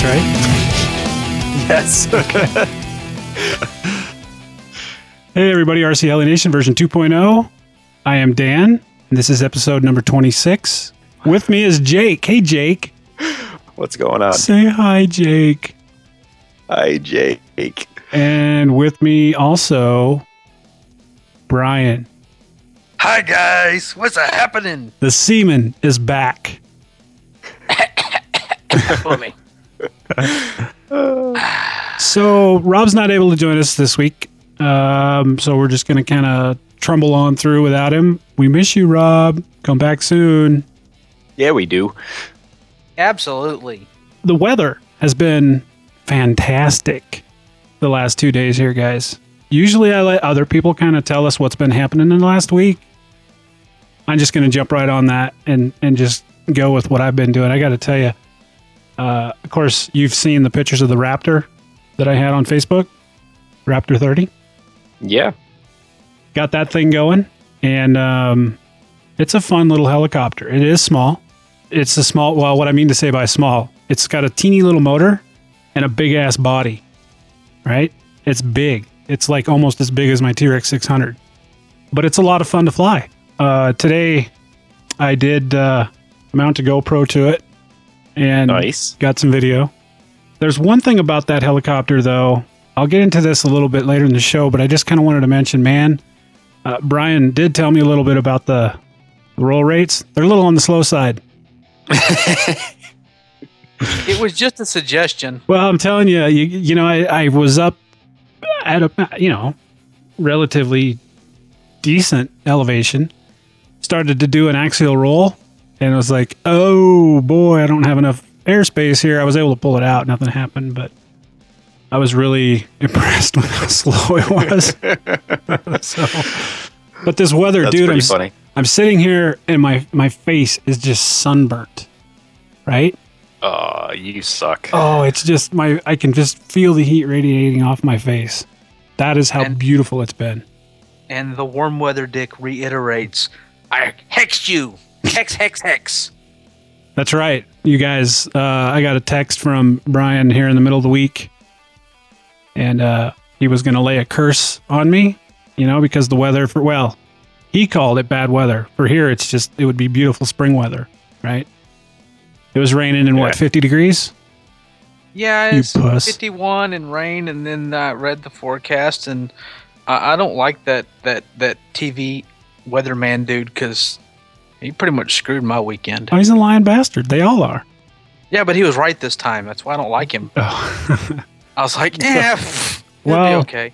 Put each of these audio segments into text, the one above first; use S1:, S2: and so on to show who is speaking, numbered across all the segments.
S1: Twenty-six, right?
S2: Yes. Okay.
S1: Hey, everybody, RC Heli Nation version 2.0. I am Dan, and this is episode number 26. With me is Jake. Hey, Jake.
S2: What's going on?
S1: Say hi, Jake.
S2: Hi, Jake.
S1: And with me also, Brian.
S3: Hi guys, what's happening?
S1: The seaman is back.
S3: For me.
S1: So, Rob's not able to join us this week. Um, so, we're just going to kind of trumble on through without him. We miss you, Rob. Come back soon.
S2: Yeah, we do.
S3: Absolutely.
S1: the weather has been fantastic the last two days here, guys. Usually I let other people kind of tell us what's been happening in the last week. I'm just going to jump right on that and, and just go with what I've been doing. I got to tell you, uh, of course, you've seen the pictures of the Raptor that I had on Facebook, Raptor 30
S2: Yeah.
S1: got that thing going and um, it's a fun little helicopter. It is small. It's a small well what i mean to say by small it's got a teeny little motor and a big ass body right? It's big. It's like almost as big as my t-rex 600 but it's a lot of fun to fly. Uh, today i did uh, mount a gopro to it and
S2: Nice.
S1: got some video. There's one thing about that helicopter, though. I'll get into this a little bit later in the show, but I just kind of wanted to mention, man. Uh, Brian did tell me a little bit about the roll rates. They're a little on the slow side.
S3: It was just a suggestion.
S1: Well, I'm telling you, you, you know, I, I was up at a, you know, relatively decent elevation. Started to do an axial roll, and I was like, oh boy, I don't have enough airspace here. I was able to pull it out. Nothing happened, but I was really impressed with how slow it was. so, but this weather,
S2: That's
S1: dude, I'm,
S2: funny.
S1: I'm sitting here and my my face is just sunburnt, right?
S2: Oh, you suck.
S1: Oh, it's just my I can just feel the heat radiating off my face. That is how
S3: And-
S1: beautiful it's been.
S3: And the warm weather dick reiterates I hexed you. Hex, hex, hex.
S1: That's right. You guys, uh, I got a text from Brian here in the middle of the week. And uh, he was going to lay a curse on me, you know, because the weather for, well, he called it bad weather. For here, it's just, it would be beautiful spring weather, right? It was raining in what, 50 degrees?
S3: Yeah,
S1: You
S3: it's
S1: puss.
S3: 51 and rain, and then I read the forecast, and I, I don't like that that that TV weatherman dude because he pretty much screwed my weekend.
S1: Oh, he's a lying bastard. They all are.
S3: Yeah, but he was right this time. That's why I don't like him.
S1: Oh.
S3: I was like, yeah, pff,
S1: Well,
S3: be okay.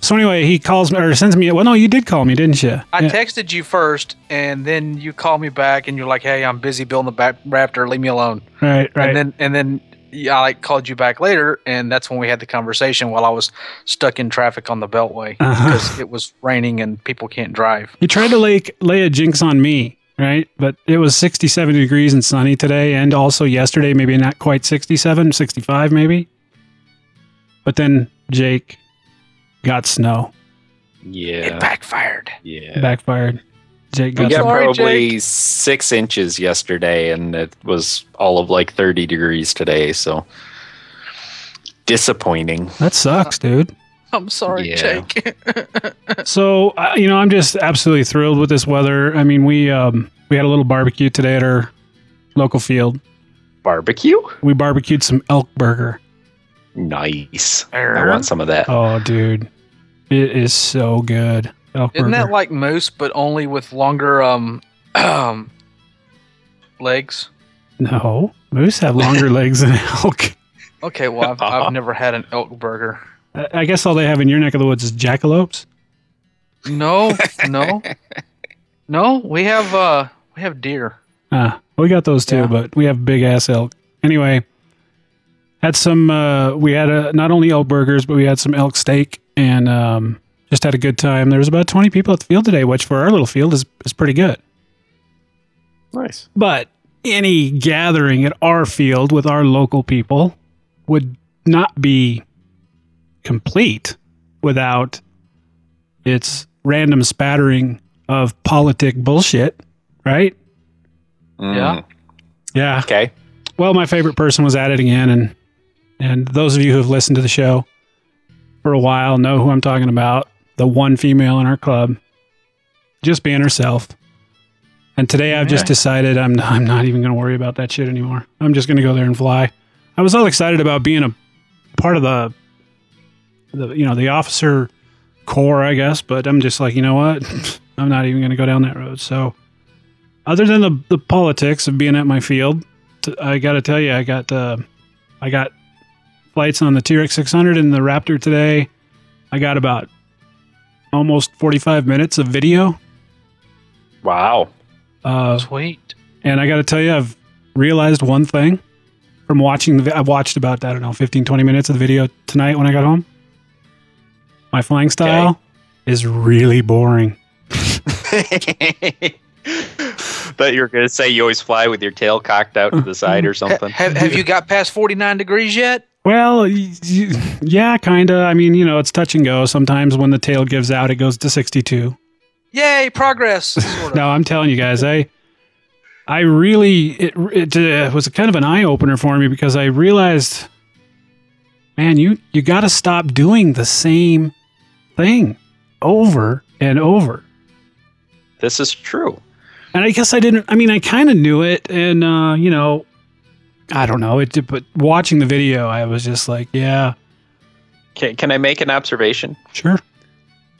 S1: so anyway, he calls me or sends me, well, no, you did call me, didn't you?
S3: I
S1: Yeah.
S3: texted you first, and then you call me back, and you're like, "Hey, I'm busy building the back Raptor. Leave me alone."
S1: Right, right.
S3: And then and then I like called you back later, and that's when we had the conversation while I was stuck in traffic on the Beltway
S1: Uh-huh.
S3: because it was raining and people can't drive.
S1: He tried to lay, lay a jinx on me, right? But it was 67 degrees and sunny today, and also yesterday, maybe not quite 67, 65 maybe. But then Jake got snow,
S2: Yeah.
S3: It backfired.
S2: Yeah.
S1: backfired. Jake
S2: we
S1: got
S2: got
S1: snow.
S2: Probably
S3: Jake.
S2: six inches yesterday, and it was all of like 30 degrees today. So disappointing.
S1: That sucks, dude.
S3: I'm sorry,
S2: Yeah.
S3: Jake.
S1: So uh, you know, I'm just absolutely thrilled with this weather. I mean, we um, we had a little barbecue today at our local field.
S2: Barbecue?
S1: We barbecued some elk burger.
S2: Nice. I want some of that.
S1: Oh, dude, it is so good. Elk
S3: Isn't that like moose, but only with longer um um legs?
S1: no, moose have longer legs than elk.
S3: Okay, well, I've, I've never had an elk burger.
S1: I I guess all they have in your neck of the woods is jackalopes.
S3: No, no, no. We have uh, we have deer.
S1: Ah, we got those too,
S3: Yeah.
S1: but we have big ass elk. Anyway, had some. Uh, we had uh not only elk burgers, but we had some elk steak, and um, just had a good time. There was about twenty people at the field today, which for our little field is is pretty good.
S2: Nice.
S1: But any gathering at our field with our local people would not be complete without its random spattering of politic bullshit, right?
S3: Yeah.
S1: Yeah.
S2: Mm. Okay.
S1: Well, my favorite person was at it again, and and those of you who have listened to the show for a while know who I'm talking about. The one female in our club, just being herself. And today I've just decided I'm I'm not even going to worry about that shit anymore. I'm just going to go there and fly. I was all excited about being a part of the the you know the officer corps, I guess, but I'm just like, you know what? I'm not even going to go down that road. So, other than the the politics of being at my field, t- I got to tell you, I got uh, I got flights on the T-Rex 600 and the Raptor today. I got about almost 45 minutes of video.
S2: Wow.
S1: Uh,
S3: Sweet.
S1: and I got to tell you, I've realized one thing from watching the. I've watched about I don't know 15, 20 minutes of the video tonight when I got home. My flying style is really boring.
S2: Thought you were going to say you always fly with your tail cocked out to the side or something.
S3: have, have you got past 49 degrees yet?
S1: Well, y- y- yeah, kind of. I mean, you know, it's touch and go. Sometimes when the tail gives out, it goes to 62.
S3: Yay, progress. Sort of.
S1: No, I'm telling you guys, I I really it it uh, was kind of an eye opener for me because I realized, man, you you got to stop doing the same thing over and over.
S2: This is true.
S1: And I guess I didn't. I mean, I kind of knew it, and uh, you know, I don't know it. But watching the video, I was just like, yeah,
S2: Can, can I make an observation?
S1: sure.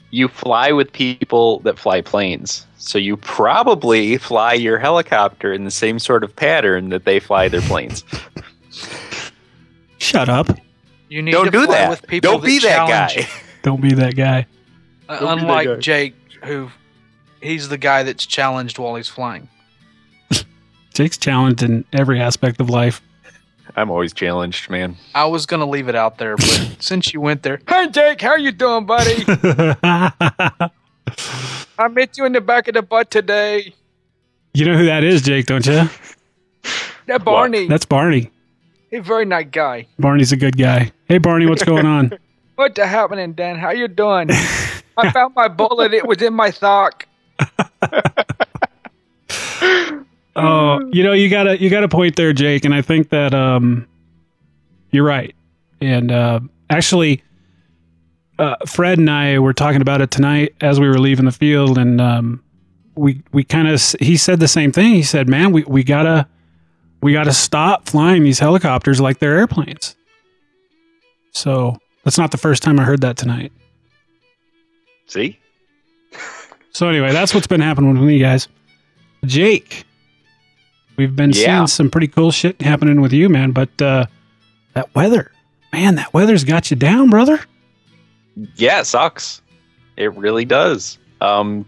S2: You fly with people that fly planes. So you probably fly your helicopter in the same sort of pattern that they fly their planes.
S1: Shut up.
S3: You need
S2: Don't
S3: to
S2: do
S3: fly
S2: that.
S3: with people
S2: Don't be that
S3: challenge
S2: guy.
S1: Don't be that guy.
S3: Uh,
S2: Don't be that
S3: Unlike
S2: guy.
S3: Jake, who he's the guy that's challenged while he's flying.
S1: Jake's challenged in every aspect of life.
S2: I'm always challenged, man.
S3: I was gonna leave it out there, but since you went there, hey Jake, how you doing, buddy? I met you in the back of the butt today.
S1: You know who that is, Jake, don't you?
S3: That Barney,
S1: That's Barney.
S3: A very nice guy.
S1: Barney's a good guy. Hey, Barney, what's going on?
S3: What the happening, Dan? How you doing? I found my bullet. It was in my sock.
S1: Oh, you know, you got to you got a point there, Jake, and I think that um, you're right. And uh, actually, uh, Fred and I were talking about it tonight as we were leaving the field, and um, we we kind of he said the same thing. He said, "Man, we we gotta we gotta stop flying these helicopters like they're airplanes." So that's not the first time I heard that tonight.
S2: See?
S1: So anyway, that's what's been happening with me, guys. Jake, we've been
S2: Yeah.
S1: seeing some pretty cool shit happening with you, man. But uh, that weather, man, that weather's got you down, brother.
S2: Yeah, it sucks. It really does. Um,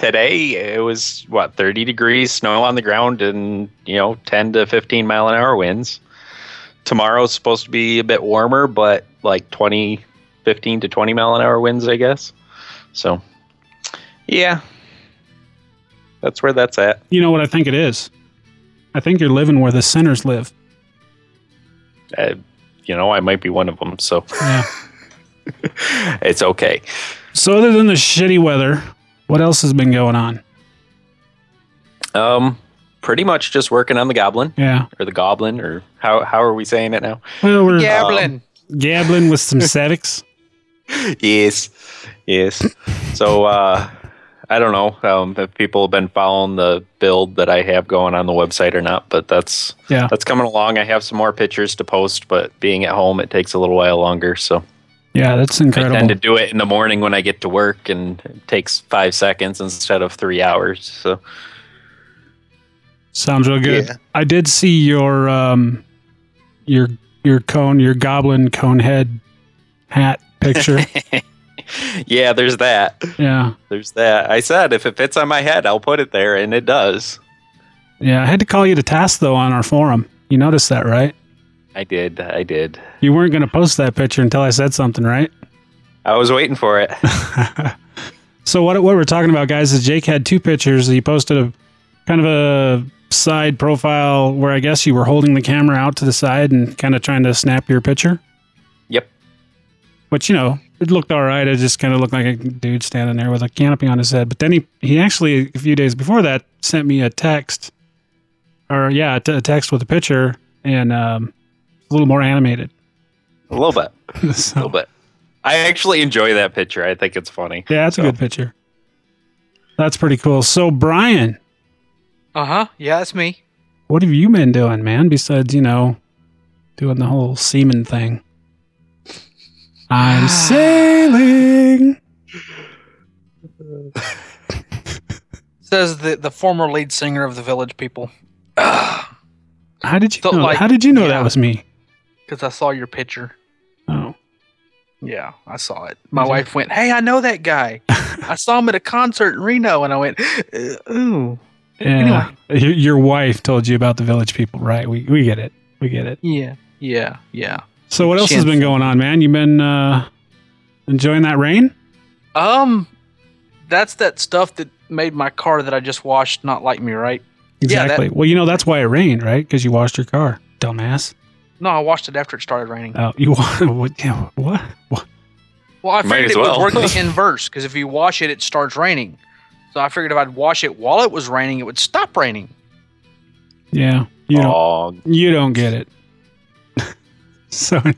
S2: today it was what 30 degrees, snow on the ground, and you know 10 to 15 mile an hour winds. Tomorrow's supposed to be a bit warmer, but like 20, 15 to 20 mile an hour winds, I guess. So, yeah, that's where that's at.
S1: You know what I think it is? I think you're living where the sinners live.
S2: Uh, you know, I might be one of them, so
S1: Yeah.
S2: it's okay.
S1: so other than the shitty weather, what else has been going on?
S2: Um, pretty much just working on the goblin
S1: Yeah.
S2: or the goblin, or how how are we saying it now?
S1: Well, we're
S3: Gablin.
S1: gabbling with some Cetics.
S2: yes, yes. So uh, I don't know um, if people have been following the build that I have going on the website or not, but that's
S1: Yeah.
S2: that's coming along. I have some more pictures to post, but being at home, it takes a little while longer. So
S1: Yeah, that's incredible.
S2: I tend to do it in the morning when I get to work, and it takes five seconds instead of three hours. So
S1: Sounds real good.
S2: Yeah.
S1: I did see your um your your cone, your goblin cone head hat picture.
S2: yeah, there's that.
S1: yeah.
S2: There's that. I said if it fits on my head, I'll put it there, and it does.
S1: Yeah. I had to call you to task though on our forum. You noticed that, right?
S2: I did. I did.
S1: You weren't going to post that picture until I said something, right?
S2: I was waiting for it.
S1: So what what we're talking about, guys, is Jake had two pictures. He posted a kind of a side profile where I guess you were holding the camera out to the side and kind of trying to snap your picture.
S2: Yep.
S1: Which you know it looked all right. It just kind of looked like a dude standing there with a canopy on his head. But then he he actually a few days before that sent me a text, or yeah, a t- a text with a picture and um, a little more animated.
S2: A little bit. A little bit. I actually enjoy that picture. I think it's funny.
S1: yeah, that's a good picture. That's pretty cool. So Brian.
S3: Uh huh. Yeah, that's me.
S1: What have you been doing, man? Besides, you know, doing the whole semen thing. I'm sailing.
S3: Says the the former lead singer of the Village People.
S1: How did you
S3: So,
S1: know?
S3: like,
S1: how did you know that was me?
S3: Because I saw your picture.
S1: Oh,
S3: Yeah, I saw it. My
S1: Did you?
S3: wife went, "Hey, I know that guy. I saw him at a concert in Reno," and I went, "Uh, "Ooh,
S1: yeah. Your, your wife told you about the village people, right? We we get it. We get it.
S3: yeah, yeah, yeah."
S1: So what else
S3: She
S1: has been going on, man? You've been uh, enjoying that rain?
S3: Um, that's that stuff that made my car that I just washed not like me, right? Yeah, that-
S1: Exactly. well, you know that's why it rained, right? Because you washed your car, dumbass.
S3: No, I washed it after it started raining.
S1: Oh, you wa- what? yeah, What? what?
S3: Well, I figured it
S2: well.
S3: would work the inverse because if you wash it, it starts raining. So I figured if I'd wash it while it was raining, it would stop raining.
S1: Yeah, you don't. You don't get it. so,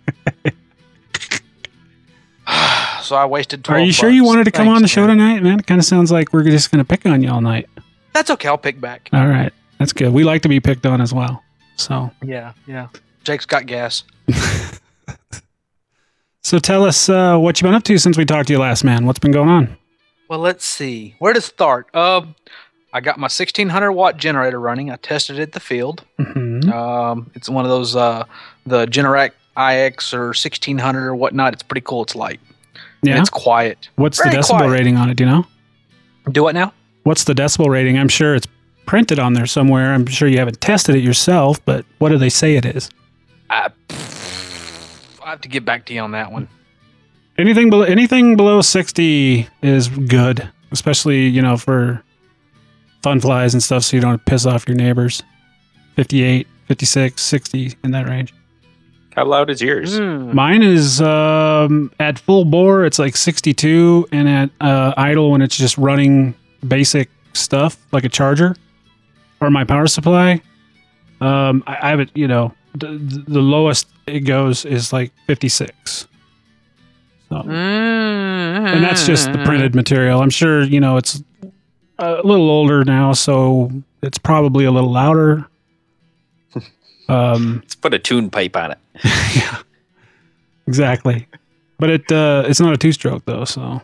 S3: so I wasted.
S1: are
S3: 12
S1: you sure you wanted to come on the show
S3: man.
S1: tonight, man? It kind of sounds like we're just going to pick on you all night.
S3: That's okay. I'll pick back.
S1: All right, that's good. We like to be picked on as well. So,
S3: Yeah, yeah. Jake's got gas.
S1: so tell us uh, what you've been up to since we talked to you last, man. What's been going on?
S3: Well, let's see. Where to start? Um, I got my 1600 watt generator running. I tested it at the field.
S1: hmm
S3: Um, it's one of those uh, the Generac IX or 1600 or whatnot. It's pretty cool. It's light. And
S1: Yeah.
S3: it's quiet.
S1: What's the decibel
S3: quiet.
S1: rating on it? Do you know?
S3: Do it now.
S1: What's the decibel rating? I'm sure it's printed on there somewhere. I'm sure you haven't tested it yourself, but what do they say it is?
S3: I, I have to get back to you on that one.
S1: Anything below anything below 60 is good, especially, you know, for fun flies and stuff so you don't piss off your neighbors. 58, 56, 60 in that range.
S2: how loud is yours?
S3: Hmm.
S1: Mine is um, at full bore, it's like 62, and at uh, idle when it's just running basic stuff like a charger or my power supply. Um, I, I have it, you know, the, the lowest it goes is like 56. So, and that's just the printed material. I'm sure, you know, it's a little older now, so it's probably a little louder. Um,
S2: Let's put a tune pipe on it.
S1: yeah, exactly. But it uh, it's not a two stroke though, so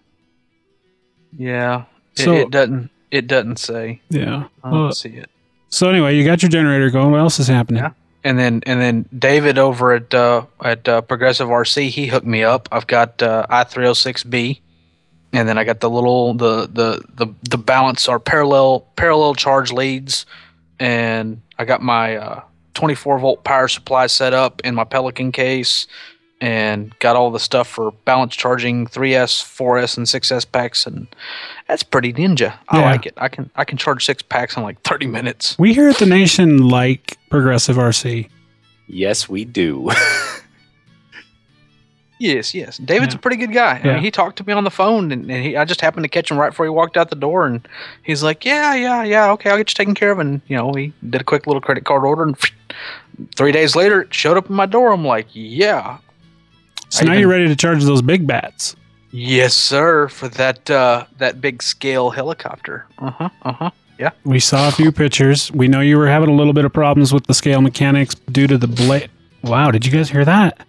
S3: Yeah. It,
S1: So-
S3: it doesn't. It doesn't say.
S1: yeah.
S3: I don't
S1: Well,
S3: see it.
S1: so anyway, you got your generator going. What else is happening?
S3: Yeah. And then and then David over at uh, at uh, Progressive RC he hooked me up. I've got uh, i306B, and then I got the little the the the the balance or parallel parallel charge leads, and I got my uh, 24 volt power supply set up in my Pelican case, and got all the stuff for balance charging 3S, 4S, and 6S packs, and that's pretty ninja. I
S1: Yeah.
S3: like it. I can I can charge six packs in like 30 minutes.
S1: We here at the nation like Progressive RC.
S2: Yes, we do.
S3: Yes, yes. David's
S1: Yeah.
S3: a pretty good guy. I mean, he talked to me on the phone, and, and he, I just happened to catch him right before he walked out the door, and he's like, "Yeah, yeah, yeah, okay, I'll get you taken care of." And you know, he did a quick little credit card order, and three days later, it showed up in my door. I'm like, "Yeah,
S1: So
S3: I
S1: now
S3: even-
S1: you're ready to charge those big bats.
S3: yes, sir," for that uh, that big scale helicopter. Uh huh. Uh huh. Yeah.
S1: We saw a few pictures. We know you were having a little bit of problems with the scale mechanics due to the blade. Wow, did you guys hear that?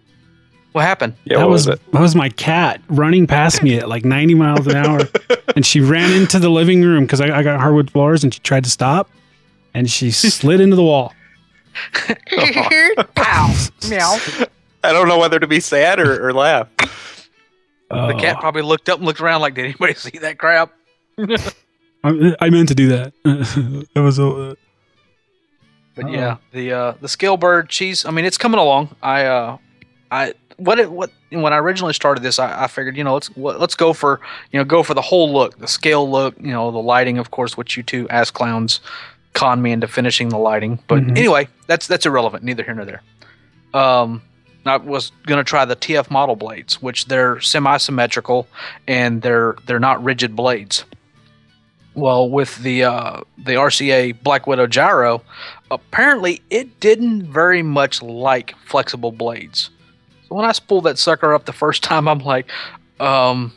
S3: What happened?
S2: yeah,
S1: that
S2: what
S1: was,
S2: was it?
S1: that was my cat running past me at like 90 miles an hour, and she ran into the living room because I, I got hardwood floors, and she tried to stop, and she slid into the wall.
S3: Pow. Meow.
S2: I don't know whether to be sad or, or laugh.
S3: The cat
S1: Oh,
S3: probably looked up and looked around like, did anybody see that crap?
S1: I, I meant to do that. it was uh,
S3: But
S1: Uh-oh.
S3: yeah, the uh, the scale bird cheese. I mean, it's coming along. I uh, I what it what when I originally started this, I, I figured you know let's what, let's go for you know go for the whole look, the scale look, you know the lighting, of course, which you two ass clowns con me into finishing the lighting. But
S1: Mhm.
S3: anyway, that's that's irrelevant, neither here nor there. Um, I was gonna try the TF model blades, which they're semi-symmetrical and they're they're not rigid blades. Well, with the uh, the RCA Black Widow gyro, apparently it didn't very much like flexible blades. So when I spooled that sucker up the first time, I'm like, um,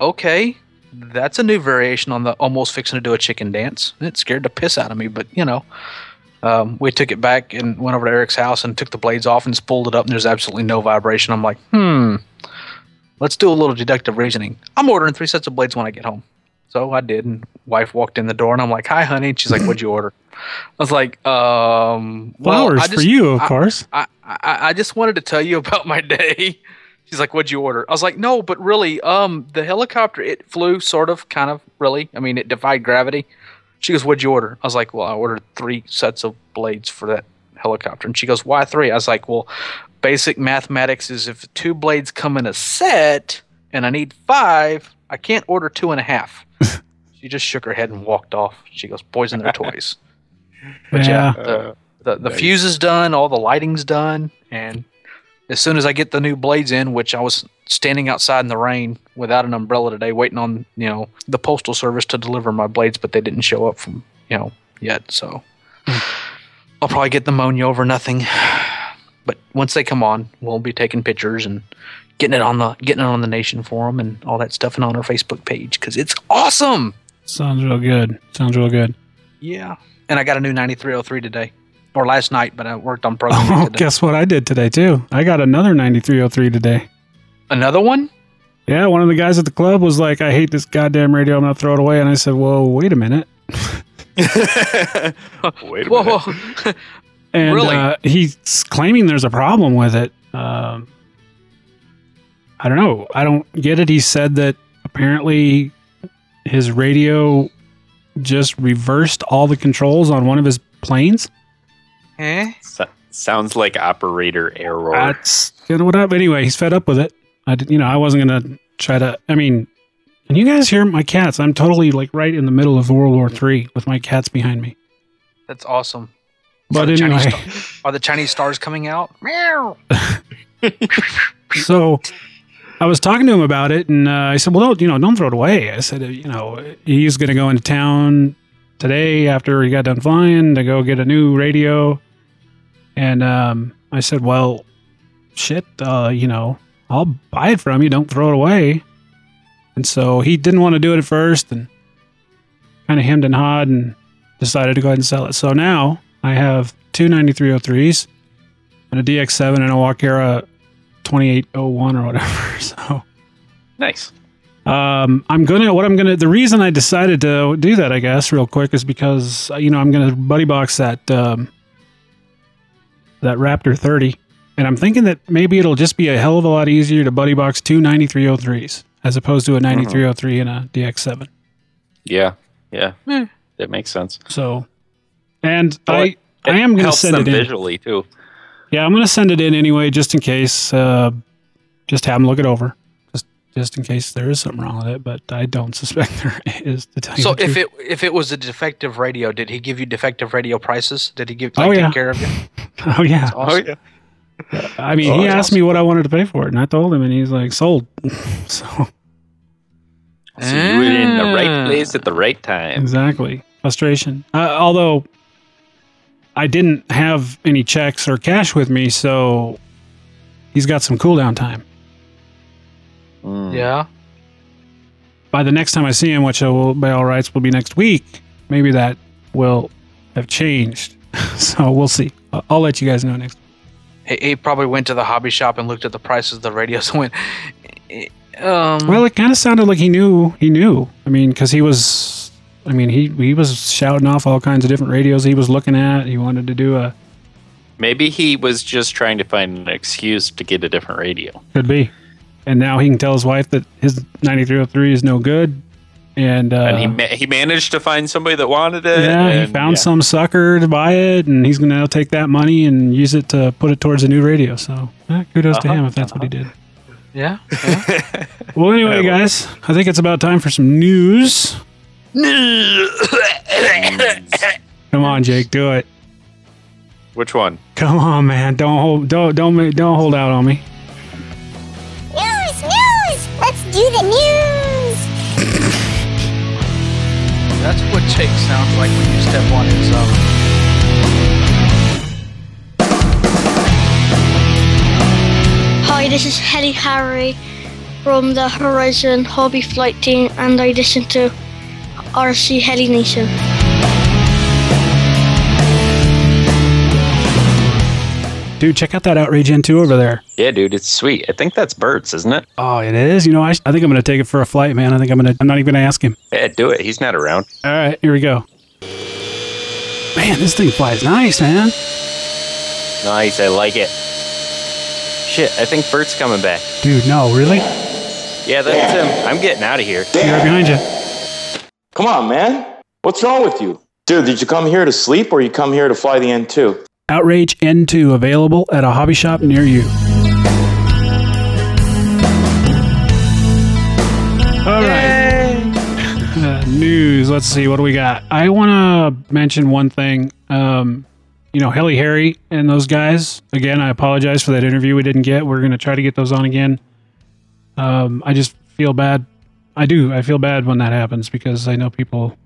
S3: okay, that's a new variation on the almost fixing to do a chicken dance. It scared the piss out of me, but you know. Um, we took it back and went over to Eric's house and took the blades off and spooled it up, and there's absolutely no vibration. I'm like, hmm, let's do a little deductive reasoning. I'm ordering three sets of blades when I get home. So I did, and wife walked in the door, and I'm like, "Hi, honey." And she's like, "What'd you order?" I was like, "Um, well,
S1: flowers
S3: I
S1: for you, of
S3: I-
S1: course.
S3: I, I I just wanted to tell you about my day." She's like, "What'd you order?" I was like, "No, but really, um, the helicopter it flew sort of, kind of, really. I mean, it defied gravity." She goes, "What'd you order?" I was like, "Well, I ordered three sets of blades for that helicopter." And she goes, "Why three? I was like, "Well, basic mathematics is if two blades come in a set and I need five, I can't order two and a half." she just shook her head and walked off. She goes, "Boys and their toys." But yeah,
S1: Yeah.
S3: the the, the
S2: nice.
S3: fuse is done, all the lighting's done, and as soon as I get the new blades in, which I was standing outside in the rain without an umbrella today, waiting on you know the postal service to deliver my blades, but they didn't show up from you know yet, so I'll probably get the ammonia over nothing. But once they come on, we'll be taking pictures and getting it on the getting it on the nation forum and all that stuff and on our Facebook page because it's awesome.
S1: Sounds real good. Sounds real good.
S3: Yeah, and I got a new 9303 today or last night, but I worked on programming
S1: Oh,
S3: today.
S1: guess what I did today too? I got another 9303 today.
S3: Another one?
S1: Yeah, one of the guys at the club was like, "I hate this goddamn radio. I'm gonna throw it away." And I said, "Whoa, wait a minute."
S2: Wait a
S3: Whoa,
S2: minute.
S3: whoa.
S1: And
S3: Really?
S1: uh, he's claiming there's a problem with it. Um, I don't know. I don't get it. He said that apparently his radio just reversed all the controls on one of his planes.
S3: Eh?
S2: So- sounds like operator error.
S1: That's you know what up. Anyway, he's fed up with it. I did, you know, I wasn't gonna try to. I mean, can you guys hear my cats? I'm totally like right in the middle of World War Three with my cats behind me.
S3: That's awesome.
S1: But
S3: are, the
S1: anyway,
S3: Chinese star- are the Chinese stars coming out? Meow.
S1: so I was talking to him about it, and uh, I said, "Well, don't you know, don't throw it away." I said, uh, "You know, he's going to go into town today after he got done flying to go get a new radio." And um, I said, "Well, shit, uh, you know, I'll buy it from you. Don't throw it away." And so he didn't want to do it at first, and kind of hemmed and hawed, and decided to go ahead and sell it. So now I have two 9303s and a DX7 and a Walkera 2801 or whatever. So
S2: nice.
S1: Um, I'm gonna what I'm gonna the reason I decided to do that I guess real quick is because uh, you know I'm gonna buddy box that um, that Raptor 30 and I'm thinking that maybe it'll just be a hell of a lot easier to buddy box two 9303s as opposed to a 9303 and a DX7.
S2: Yeah. Yeah.
S3: Hmm.
S2: That makes sense.
S1: So and
S2: Well,
S1: I I am gonna send it in.
S2: visually too.
S1: Yeah, I'm gonna send it in anyway, just in case. Uh, just have them look it over, just just in case there is something wrong with it. But I don't suspect there is. To tell you
S3: So
S1: the
S3: if
S1: truth.
S3: it if it was a defective radio, did he give you defective radio prices? Did he give
S1: Oh,
S3: like,
S1: yeah.
S3: take care of you?
S1: oh yeah,
S3: Awesome.
S2: yeah.
S1: I mean,
S2: Oh,
S1: he
S2: that's
S1: asked me what I wanted to pay for it, and I told him, and he's like, sold. so
S2: So you were in the right
S3: Ah.
S2: place at the right time.
S1: exactly, frustration. Uh, although I didn't have any checks or cash with me, so he's got some cooldown time.
S2: Mm.
S3: Yeah.
S1: by the next time I see him, which I will, by all rights, will be next week, maybe that will have changed. so we'll see. I'll, I'll let you guys know next.
S3: He, he probably went to the hobby shop and looked at the prices of the radios and went, eh, um,
S1: Well, it kind of sounded like he knew. He knew. I mean, because he was. I mean, he he was shouting off all kinds of different radios he was looking at. He wanted to do a
S2: Maybe he was just trying to find an excuse to get a different radio.
S1: Could be. And now he can tell his wife that his 9303 is no good. And, uh,
S2: and he ma- he managed to find somebody that wanted it.
S1: yeah, he found
S2: yeah.
S1: some sucker to buy it, and he's going to take that money and use it to put it towards a new radio. So eh, kudos to
S2: Uh-huh,
S1: him if that's what he did.
S3: Yeah. yeah.
S1: Well, anyway, guys, I think it's about time for some news. Come on, Jake, do it.
S2: Which one?
S1: Come on, man. Don't hold, don't, don't, don't hold out on me.
S4: Do the news!
S3: That's what Jake sounds like when you step on his um.
S5: Hi, this is Heli Harry from the Horizon Hobby Flight Team, and I listen to RC Heli Nation.
S1: Dude, check out that Outrage N2 over there.
S2: Yeah, dude, it's sweet. I think that's Bert's, isn't it?
S1: Oh, it is. You know, I, I think I'm going to take it for a flight, man. I think I'm going to. I'm not even going to ask him.
S2: Yeah, do it. He's not around.
S1: All right, here we go. Man, this thing flies nice, man.
S2: Nice. I like it. Shit, I think Bert's coming back.
S1: Dude, no, really?
S2: Yeah, that's him. I'm getting out of here.
S1: He's right behind you.
S6: Come on, man. What's wrong with you? Dude, did you come here to sleep or you come here to fly the N2?
S1: Outrage N2 available at a hobby shop near you. All right. Uh, news. Let's see. What do we got? I want to mention one thing. Um, you know, Heli Harry and those guys. Again, I apologize for that interview we didn't get. We're going to try to get those on again. Um, I just feel bad. I do. I feel bad when that happens because I know people,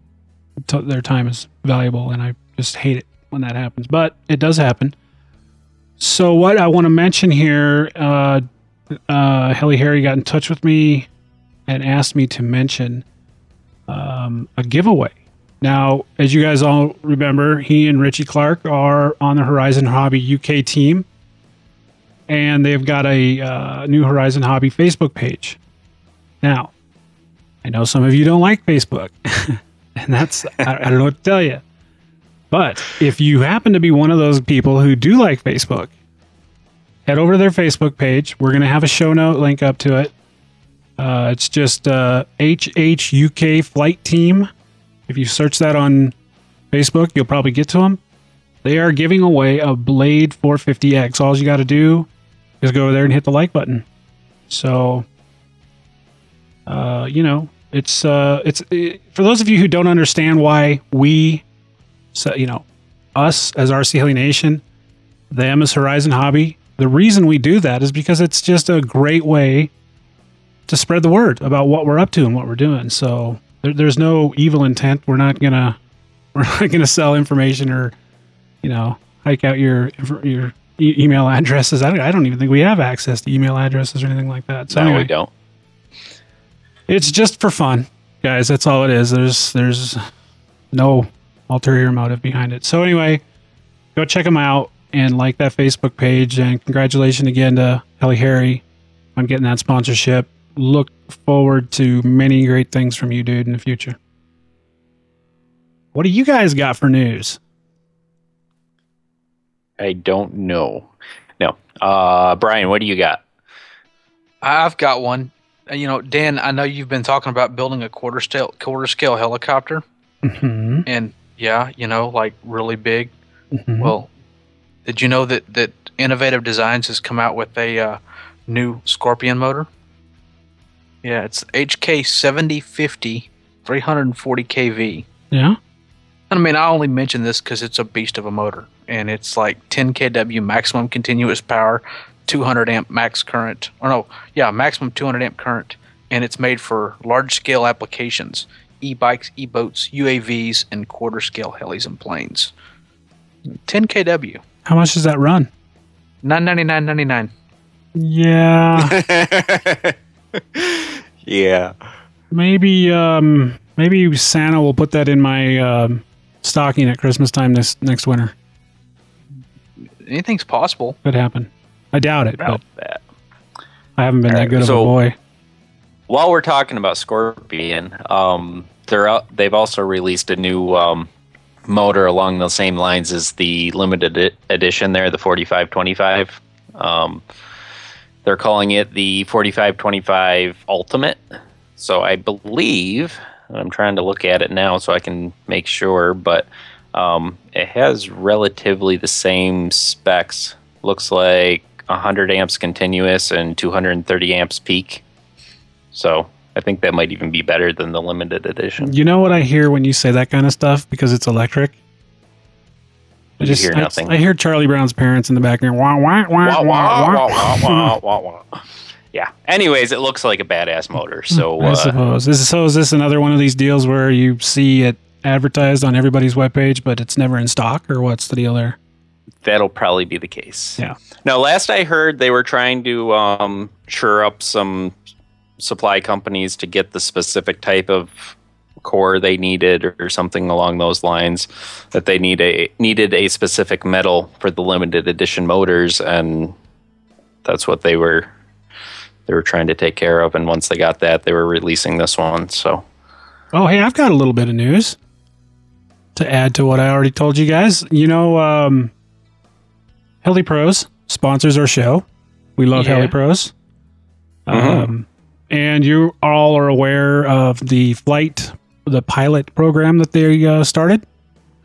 S1: t- their time is valuable, and I just hate it when that happens. But it does happen. So what I want to mention here, uh, uh, Heli Harry got in touch with me and asked me to mention um, a giveaway. Now, as you guys all remember, he and Richie Clark are on the Horizon Hobby UK team, and they've got a uh, new Horizon Hobby Facebook page. Now, I know some of you don't like Facebook, and that's I, I don't know what to tell you. But if you happen to be one of those people who do like Facebook, head over to their Facebook page. We're going to have a show note link up to it. Uh, it's just uh, HHUK Flight Team. If you search that on Facebook, you'll probably get to them. They are giving away a Blade 450X. All you got to do is go over there and hit the like button. So, uh, you know, it's uh, it's it, for those of you who don't understand why we, so, you know, us as RC Heli Nation, them as Horizon Hobby. The reason we do that is because it's just a great way to spread the word about what we're up to and what we're doing. So there, there's no evil intent. We're not gonna we're not gonna sell information or you know hike out your your e- email addresses. I don't, I don't even think we have access to email addresses or anything like that. So
S2: no,
S1: anyway,
S2: we don't.
S1: it's just for fun, guys. That's all it is. There's there's no ulterior motive behind it. So anyway, go check them out and like that Facebook page. And congratulations again to Heli Harry on getting that sponsorship. Look forward to many great things from you, dude, in the future. What do you guys got for news?
S2: I don't know. No. Uh, Brian, what do you got?
S3: I've got one. You know, Dan, I know you've been talking about building a quarter scale quarter scale helicopter,
S1: hmm
S3: and yeah, you know, like really big.
S1: Mhm.
S3: Well, did you know that that Innovative Designs has come out with a uh, new Scorpion motor? Yeah, it's HK 7050 340 kV.
S1: Yeah.
S3: I mean, I only mention this because it's a beast of a motor, and it's like 10 kW maximum continuous power, 200 amp max current, or no, yeah, maximum 200 amp current, and it's made for large scale applications, e-bikes, e-boats, UAVs, and quarter scale helis and planes. 10 kW,
S1: How much does that run?
S3: 999.99.
S1: Yeah.
S2: Yeah.
S1: maybe um maybe Santa will put that in my um, stocking at Christmas time this next winter.
S3: Anything's possible.
S1: Could happen. I doubt it,
S2: About
S1: but
S2: that.
S1: I haven't been that
S2: Alright,
S1: good of
S2: so-
S1: a boy.
S2: While we're talking about Scorpion, um, they're out, they've also released a new um, motor along the same lines as the limited edi- edition there, the 4525. Um, they're calling it the 4525 Ultimate. So I believe, I'm trying to look at it now so I can make sure, but um, it has relatively the same specs. Looks like 100 amps continuous and 230 amps peak. So I think that might even be better than the limited edition.
S1: You know what I hear when you say that kind of stuff because it's electric. I
S2: You hear
S1: I-
S2: nothing.
S1: I, hear Charlie Brown's parents in the background. Wah, wah,
S2: Wah,
S1: wah, wah,
S2: wah,
S1: wah.
S2: wah, wah, wah, wah, wah. Yeah. Anyways, it looks like a badass motor. So
S1: I
S2: uh,
S1: suppose. Is, so is this another one of these deals where you see it advertised on everybody's webpage, but it's never in stock, or what's the deal there?
S2: that'll probably be the case.
S1: Yeah.
S2: Now, last I heard, they were trying to um, sure up some supply companies to get the specific type of core they needed, or something along those lines. That they need a needed a specific metal for the limited edition motors, and that's what they were they were trying to take care of. And once they got that, they were releasing this one. So
S1: Oh, hey, I've got a little bit of news to add to what I already told you guys. You know, um, Heli Pros sponsors our show. We love
S3: Yeah.
S1: Heli Pros. Um, and you all are aware of the flight, the pilot program that they uh, started.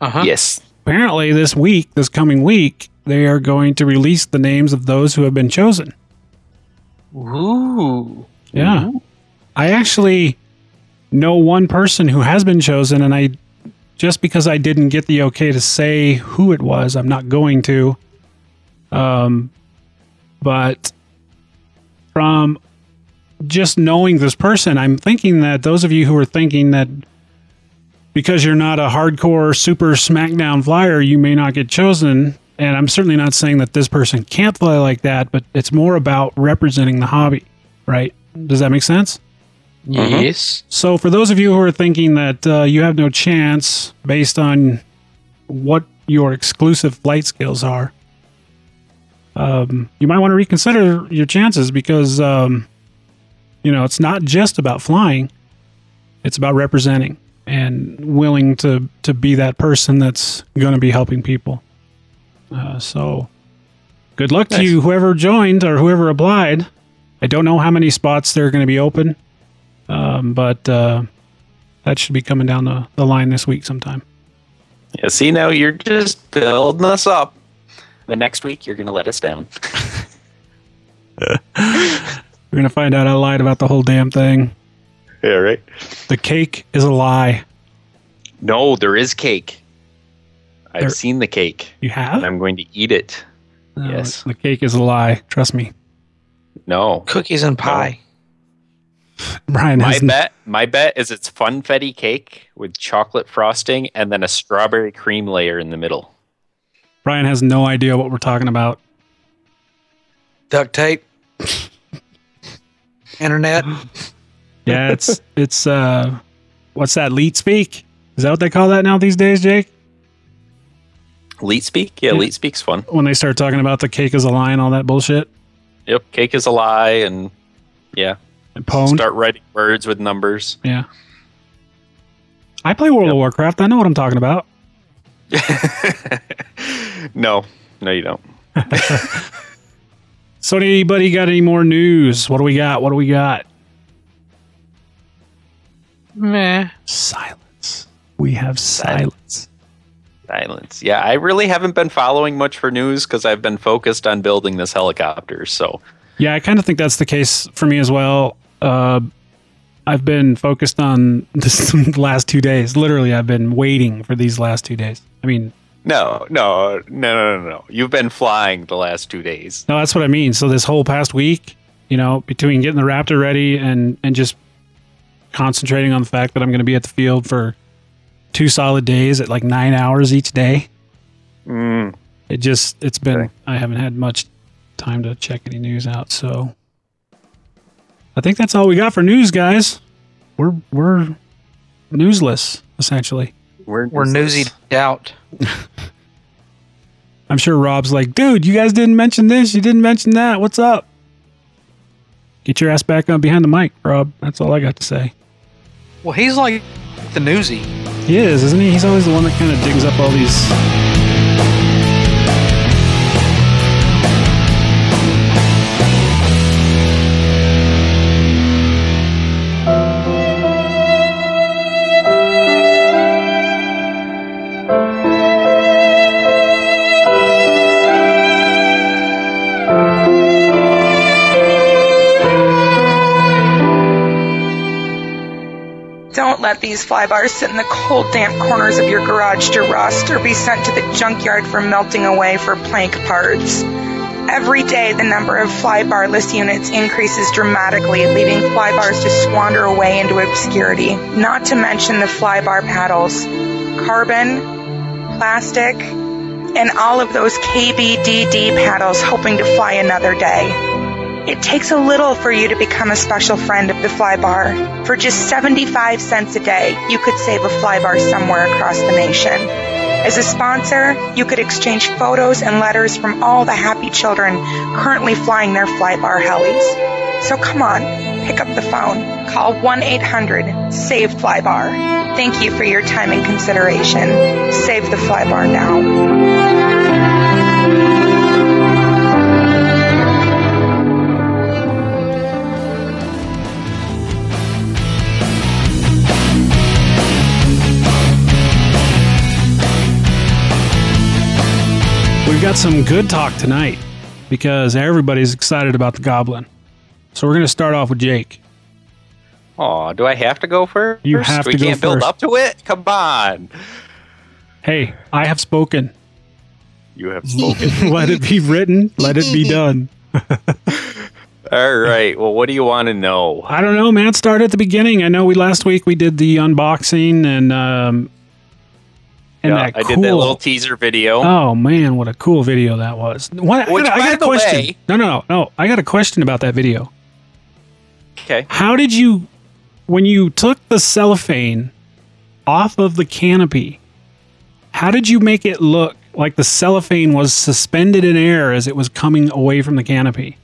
S3: Uh-huh.
S2: yes,
S1: Apparently, this week, this coming week, they are going to release the names of those who have been chosen.
S3: Ooh.
S1: Yeah. I actually know one person who has been chosen, and I just because I didn't get the okay to say who it was, I'm not going to. Um, but from just knowing this person, I'm thinking that those of you who are thinking that because you're not a hardcore super SmackDown flyer, you may not get chosen. And I'm certainly not saying that this person can't fly like that, but it's more about representing the hobby, right? Does that make sense?
S3: Yes.
S1: So, for those of you who are thinking that uh, you have no chance based on what your exclusive flight skills are, um, you might want to reconsider your chances because, um, you know, it's not just about flying; it's about representing and willing to to be that person that's going to be helping people. Uh, so, good luck to you, whoever joined or whoever applied. I don't know how many spots there are going to be open. Um, but uh, that should be coming down the, the line this week sometime.
S2: yeah. See, now you're just building us up. The next week, you're going to let us down.
S1: We're going to find out I lied about the whole damn thing.
S2: Yeah, right.
S1: The cake is a lie.
S2: No, there is cake. I've
S1: There-
S2: seen the cake,
S1: You have?
S2: and I'm going to eat it.
S1: No,
S2: yes.
S1: The cake is a lie. Trust me.
S2: No,
S3: Cookies and pie.
S1: Brian
S2: my
S1: has
S2: bet. My bet is it's funfetti cake with chocolate frosting and then a strawberry cream layer in the middle.
S1: Brian has no idea what we're talking about.
S3: Duct tape. Internet.
S1: Yeah, it's it's uh what's that? Leet speak? Is that what they call that now these days, Jake?
S2: Leet speak, yeah,
S1: Yeah.
S2: leet speak's fun.
S1: When they start talking about the cake is a lie and all that bullshit.
S2: Yep, cake is a lie, and yeah,
S1: And pwned.
S2: start writing words with numbers.
S1: Yeah. I play World of Warcraft. I know what I'm talking about.
S2: no, no, you don't.
S1: So anybody got any more news? What do we got? What do we got?
S3: Meh.
S1: Silence. We have silence.
S2: Silence. Yeah, I really haven't been following much for news because I've been focused on building this helicopter. So
S1: Yeah, I kind of think that's the case for me as well. Uh, I've been focused on this last two days. Literally, I've been waiting for these last two days. I mean,
S2: no, no, no, no, no, no. You've been flying the last two days.
S1: no, that's what I mean. So this whole past week, you know, between getting the Raptor ready and and just concentrating on the fact that I'm going to be at the field for two solid days at like nine hours each day.
S2: Mm,
S1: It just it's been
S2: Okay.
S1: I haven't had much time to check any news out, so I think that's all we got for news, guys. We're we're newsless essentially.
S2: We're
S3: We're newsy out.
S1: I'm sure Rob's like, dude, you guys didn't mention this, you didn't mention that. What's up? Get your ass back on behind the mic, Rob. That's all I got to say.
S3: Well, he's like the newsy.
S1: He is, isn't he? He's always the one that kind of digs up all these.
S7: Let these flybars sit in the cold, damp corners of your garage to rust or be sent to the junkyard for melting away for plank parts. Every day, the number of flybarless units increases dramatically, leaving flybars to squander away into obscurity. Not to mention the flybar paddles, carbon, plastic, and all of those KBDD paddles hoping to fly another day. It takes a little for you to become a special friend of the Flybar. For just 75 cents a day, you could save a Flybar somewhere across the nation. As a sponsor, you could exchange photos and letters from all the happy children currently flying their Flybar helis. So come on, pick up the phone. Call 1-800-SAVE-FLYBAR. Thank you for your time and consideration. Save the Flybar now.
S1: Got some good talk tonight because everybody's excited about the Goblin. So we're going to start off with Jake.
S2: Oh, do I have to go first?
S1: You have
S2: we
S1: to go
S2: can't build up to it. Come on.
S1: Hey, I have spoken.
S2: You have spoken.
S1: let it be written. Let it be done.
S2: All right. Well, what do you want to know?
S1: I don't know, man. Start at the beginning. I know we last week we did the unboxing and um and
S2: Yeah, I
S1: cool.
S2: did that little teaser video.
S1: Oh man, what a cool video that was! What,
S2: Which,
S1: I got, I got a
S2: the
S1: question.
S2: way-
S1: no, no, no, no. I got a question about that video.
S2: Okay.
S1: How did you, when you took the cellophane off of the canopy, how did you make it look like the cellophane was suspended in air as it was coming away from the canopy?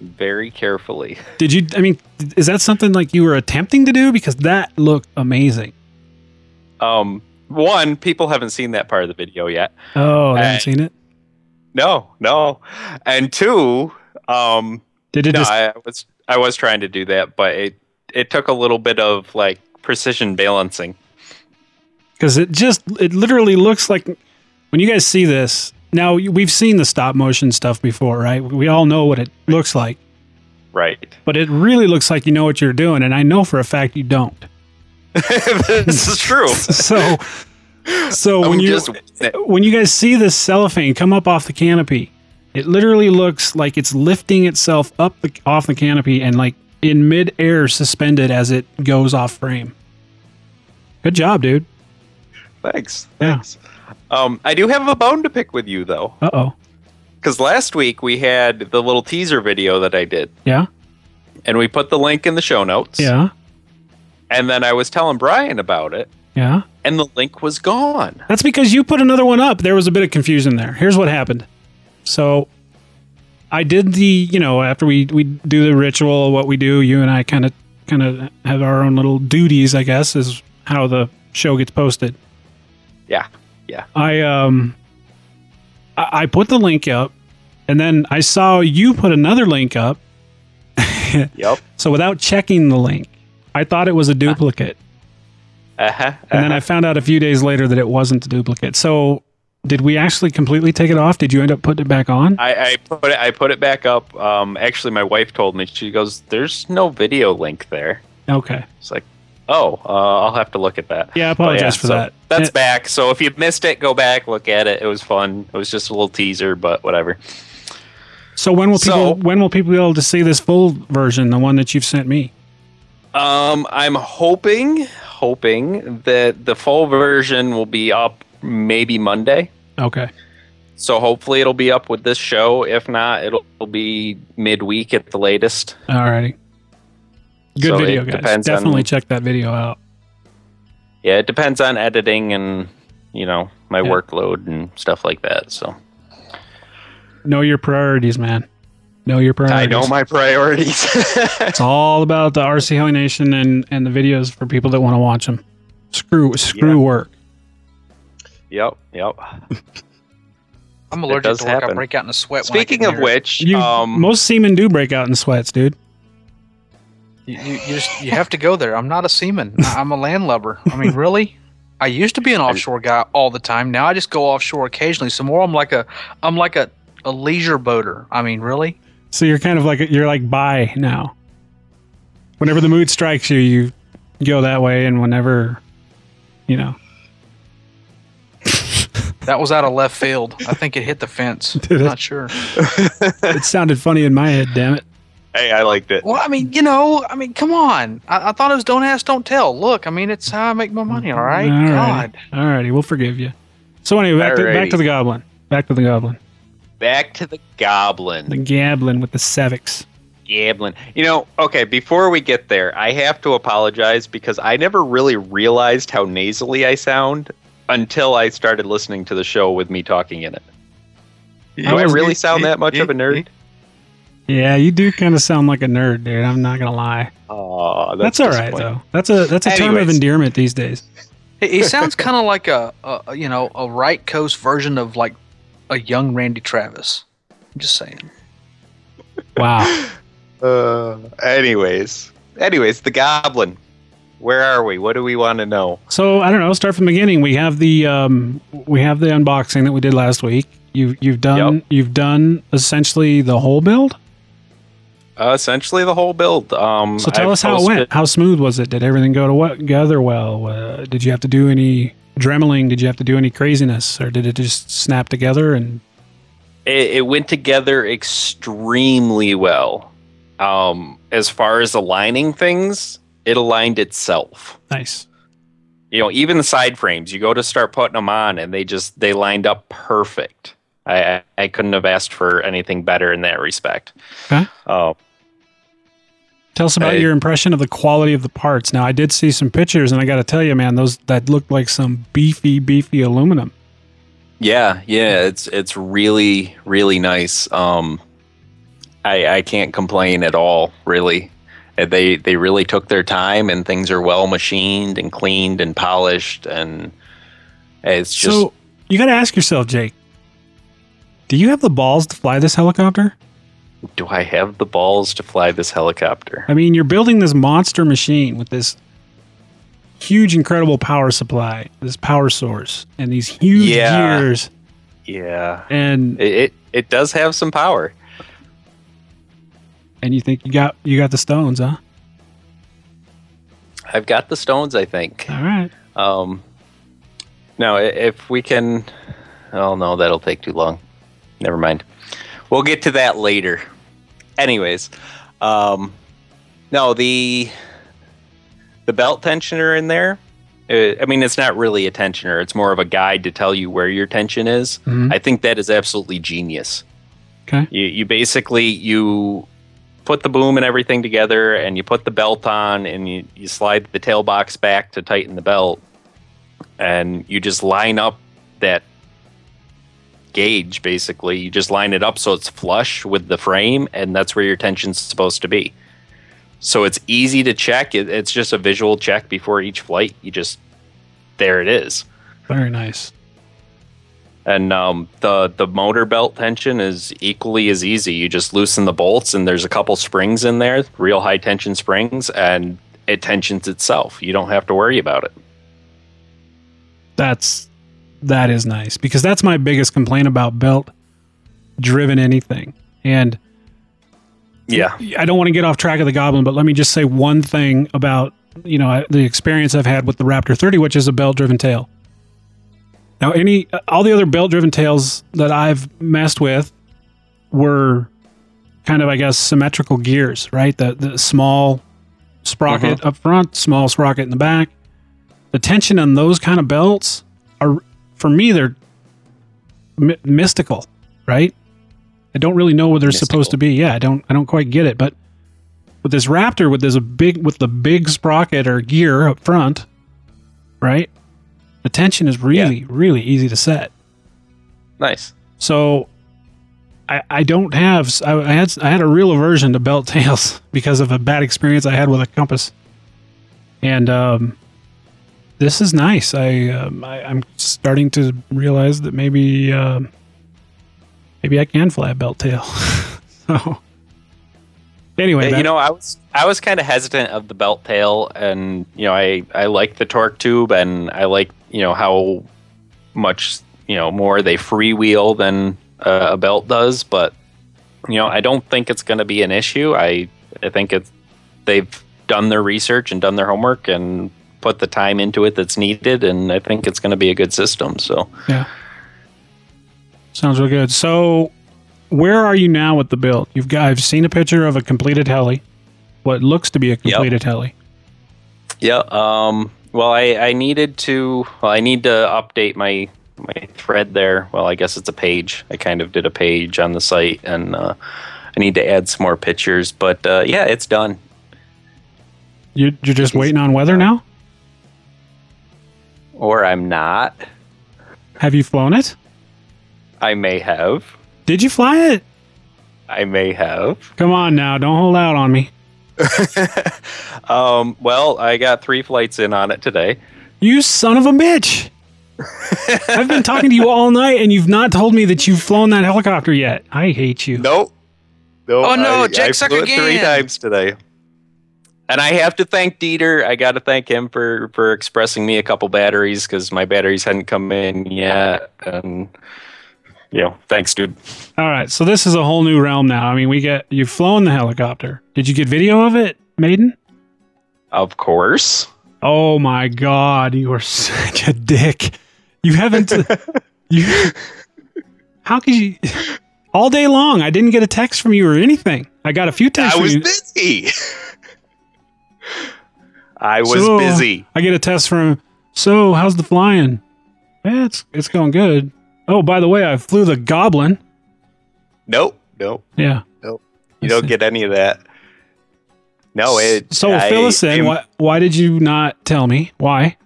S2: Very carefully.
S1: Did you? I mean, is that something like you were attempting to do? Because that looked amazing.
S2: Um, one, people haven't seen that part of the video yet.
S1: Oh, I
S2: Uh,
S1: haven't seen it.
S2: No, no. And two, um,
S1: Did it
S2: no,
S1: just?
S2: I was I was trying to do that, but it it took a little bit of like precision balancing.
S1: because it just it literally looks like when you guys see this now we've seen the stop motion stuff before right we all know what it looks like
S2: Right.
S1: but it really looks like you know what you're doing and i know for a fact you don't
S2: this is true.
S1: so so when you
S2: just
S1: when you guys see this cellophane come up off the canopy it literally looks like it's lifting itself up the, off the canopy and like in mid-air suspended as it goes off frame good job dude
S2: thanks.
S1: Yeah.
S2: Thanks. Um, I do have a bone to pick with you though,
S1: uh-oh
S2: because last week we had the little teaser video that I did,
S1: yeah
S2: and we put the link in the show notes.
S1: yeah
S2: And then I was telling Brian about it,
S1: yeah
S2: and the link was gone.
S1: That's because you put another one up. There was a bit of confusion there. Here's what happened. So I did the, you know, after we we do the ritual, what we do, you and I kind of kind of have our own little duties, I guess, is how the show gets posted.
S2: Yeah. Yeah.
S1: I um I, I put the link up and then I saw you put another link up.
S2: Yep.
S1: So without checking the link, I thought it was a duplicate.
S2: Uh-huh.
S1: And then I found out a few days later that it wasn't a duplicate. So did we actually completely take it off? Did you end up putting it back on?
S2: I, I put it I put it back up. Um, actually, my wife told me she goes, "There's no video link there."
S1: Okay.
S2: It's like, oh, uh, I'll have to look at that.
S1: Yeah, I apologize for
S2: so
S1: that.
S2: That's
S1: Eh,
S2: back. So if you missed it, go back, look at it. It was fun. It was just a little teaser, but whatever.
S1: So when will people
S2: So-
S1: when will people be able to see this full version, the one that you've sent me?
S2: Um, I'm hoping, hoping that the full version will be up maybe Monday.
S1: Okay.
S2: So hopefully it'll be up with this show. If not, it'll, it'll be midweek at the latest.
S1: Alrighty. Good
S2: So
S1: video, guys.
S2: depends on-
S1: Definitely check that video out.
S2: Yeah, it depends on editing and you know my
S1: Yeah.
S2: workload and stuff like that. So
S1: Know your priorities, man. Know your priorities.
S2: I know my priorities.
S1: It's all about the RC Heli Nation and and the videos for people that want to watch them. screw screw
S2: Yeah.
S1: work.
S2: Yep, yep.
S3: I'm allergic
S2: does
S3: to work. I break out in a sweat.
S2: Speaking of
S3: near
S2: which,
S1: You
S2: um,
S1: most seamen do break out in sweats, dude.
S3: you, you, you just you have to go there. I'm not a seaman. I- I'm a landlubber. I mean, really. I used to be an offshore guy all the time. Now I just go offshore occasionally. So more, I'm like a I'm like a, a leisure boater. I mean, really.
S1: So you're kind of like you're like bi now. Whenever the mood strikes you, you go that way, and whenever, you know,
S3: That was out of left field. I think it hit the fence.
S1: Did it?
S3: Not sure.
S1: it sounded funny in my head. Damn it!
S2: hey, I liked it.
S3: Well, I mean, you know, I mean, come on. I, I thought it was don't ask, don't tell. Look, I mean, it's how I make my money. All right.
S1: Alrighty.
S3: God.
S1: Alrighty, we'll forgive you. So anyway, back to, back to the goblin. Back to the goblin.
S2: Back to the goblin.
S1: The gablin with the cervix.
S2: Gablin. You know, okay, before we get there, I have to apologize because I never really realized how nasally I sound until I started listening to the show with me talking in it. Do I
S1: was-
S2: really sound that much of a nerd?
S1: Yeah, you do kind of sound like a nerd, dude. I'm not gonna lie.
S2: Oh,
S1: That's,
S2: that's,
S1: all right though. That's a that's a term of endearment these days.
S3: He, he sounds kind of like a, a, you know, a right coast version of like a young Randy Travis. I'm just saying.
S1: Wow.
S2: Uh, anyways, anyways, the goblin. Where are we? What do we want to know?
S1: So I don't know. Start from the beginning. We have the um, we have the unboxing that we did last week. You you've done
S2: Yep.
S1: you've done essentially the whole build.
S2: Uh, essentially, the whole build. Um,
S1: So tell
S2: I've
S1: us how it went. How smooth was it? Did everything go to what together well? Uh, did you have to do any dremeling? Did you have to do any craziness, or did it just snap together? And
S2: it, it went together extremely well. Um, as far as aligning things, it aligned itself.
S1: nice.
S2: You know, even the side frames, you go to start putting them on, and they just they lined up perfect. I I, I couldn't have asked for anything better in that respect.
S1: Okay.
S2: Oh,
S1: Tell us about
S2: Hey.
S1: your impression of the quality of the parts. Now I did see some pictures, and I got to tell you, man, those that looked like some beefy, beefy aluminum.
S2: Yeah, yeah, it's it's really really nice. Um, I I can't complain at all. Really, Uh, they they really took their time, and things are well machined and cleaned and polished, and it's just
S1: so you got to ask yourself, Jake, do you have the balls to fly this helicopter?
S2: Do I have the balls to fly this helicopter?
S1: I mean, you're building this monster machine with this huge, incredible power supply, this power source, and these huge
S2: Yeah.
S1: gears.
S2: Yeah,
S1: And
S2: it, it it does have some power.
S1: and you think you got you got the stones, huh?
S2: I've got the stones, I think.
S1: All right.
S2: Um, now if we can, oh no, that'll take too long. Never mind. We'll get to that later. Anyways, um, no, the the belt tensioner in there. Uh, I mean, it's not really a tensioner. It's more of a guide to tell you where your tension is.
S1: Mhm.
S2: I think that is absolutely genius.
S1: Okay.
S2: You you basically you put the boom and everything together, and you put the belt on, and you, you slide the tail box back to tighten the belt, and you just line up that gauge. Basically, you just line it up so it's flush with the frame, and that's where your tension's supposed to be. So it's easy to check. It, it's just a visual check before each flight. You just there it is.
S1: Very nice.
S2: And um, the the motor belt tension is equally as easy. You just loosen the bolts, and there's a couple springs in there, real high tension springs, and it tensions itself. You don't have to worry about it.
S1: That's that is nice because that's my biggest complaint about belt driven anything. And
S2: Yeah,
S1: I don't want to get off track of the Goblin, but let me just say one thing about you know the experience I've had with the Raptor 30, which is a belt-driven tail. Now, any all the other belt-driven tails that I've messed with were kind of, I guess, symmetrical gears, right? The the small sprocket mm-hmm. up front, small sprocket in the back. The tension on those kind of belts are, for me, they're my- mystical, right? I don't really know what they're supposed to be. Yeah, I don't I don't quite get it. But with this Raptor, with this big with the big sprocket or gear up front, right? The tension is really really easy to set.
S2: nice.
S1: So I I don't have I, I had I had a real aversion to belt tails because of a bad experience I had with a compass. And um this is nice. I, um, I I'm starting to realize that maybe um, maybe I can fly a belt tail. so anyway,
S2: Uh, you know, I was I was kind of hesitant of the belt tail, and you know, I I like the torque tube, and I like you know how much you know more they freewheel than uh, a belt does, but you know, I don't think it's going to be an issue. I I think it's they've done their research and done their homework and put the time into it that's needed, and I think it's going to be a good system. So
S1: Yeah. Sounds real good. So, where are you now with the build? You've got. I've seen a picture of a completed heli, what looks to be a completed heli.
S2: Yeah. Um. Well, I I needed to. Well, I need to update my my thread there. Well, I guess it's a page. I kind of did a page on the site, and uh, I need to add some more pictures. But uh, yeah, it's done.
S1: You, you're just waiting on weather now.
S2: Or I'm not.
S1: Have you flown it?
S2: I may have.
S1: Did you fly it?
S2: I may have.
S1: Come on now, don't hold out on me.
S2: Um. Well, I got three flights in on it today.
S1: You son of a bitch! I've been talking to you all night, and you've not told me that you've flown that helicopter yet. I hate you.
S2: Nope. Nope.
S3: Oh, no,
S2: I,
S3: Jake
S2: I
S3: suck
S2: flew it three times today. And I have to thank Dieter. I got to thank him for for expressing me a couple batteries because my batteries hadn't come in yet. And you know, thanks, dude.
S1: All right, so this is a whole new realm now. I mean, we get you've flown the helicopter. Did you get video of it, Maiden?
S2: Of course.
S1: Oh my god, you are such a dick. You haven't you How could you all day long I didn't get a text from you or anything. I got a few texts
S2: I was busy. I was
S1: So,
S2: busy.
S1: I get a test from So, how's the flying? Yeah, it's it's going good. Oh, by the way, I flew the Goblin.
S2: Nope. Nope.
S1: Yeah. Nope.
S2: You don't get any of that. No, it.
S1: So
S2: I
S1: fill us in.
S2: am-
S1: Why, why did you not tell me? Why?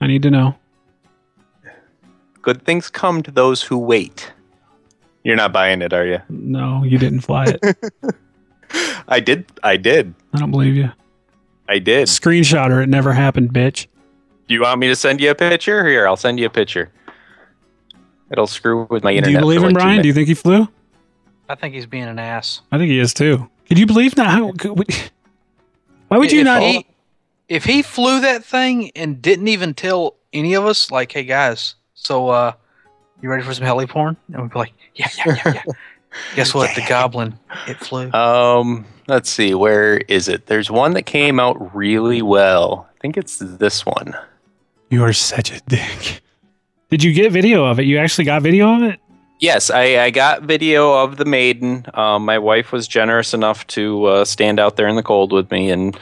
S1: I need to know.
S2: Good things come to those who wait. You're not buying it, are you?
S1: No, you didn't fly it.
S2: I did. I did.
S1: I don't believe you.
S2: I did.
S1: Screenshot her. It never happened, bitch.
S2: Do you want me to send you a picture? Here, I'll send you a picture. It'll screw with my internet.
S1: Do you believe
S2: for
S1: him,
S2: like
S1: Brian? Do you think he flew?
S3: I think he's being an ass.
S1: I think he is too. Could you believe that? How, could, we- why would you
S3: if
S1: not?
S3: He, if he flew that thing and didn't even tell any of us, like, hey guys, so uh, you ready for some heli porn? And we'd be like, yeah, yeah, yeah, yeah. Guess what? The goblin, it flew.
S2: Um, let's see. Where is it? There's one that came out really well. I think it's this one.
S1: You are such a dick. Did you get video of it? You actually got video of it?
S2: Yes, I, I got video of the maiden. Um, my wife was generous enough to uh, stand out there in the cold with me and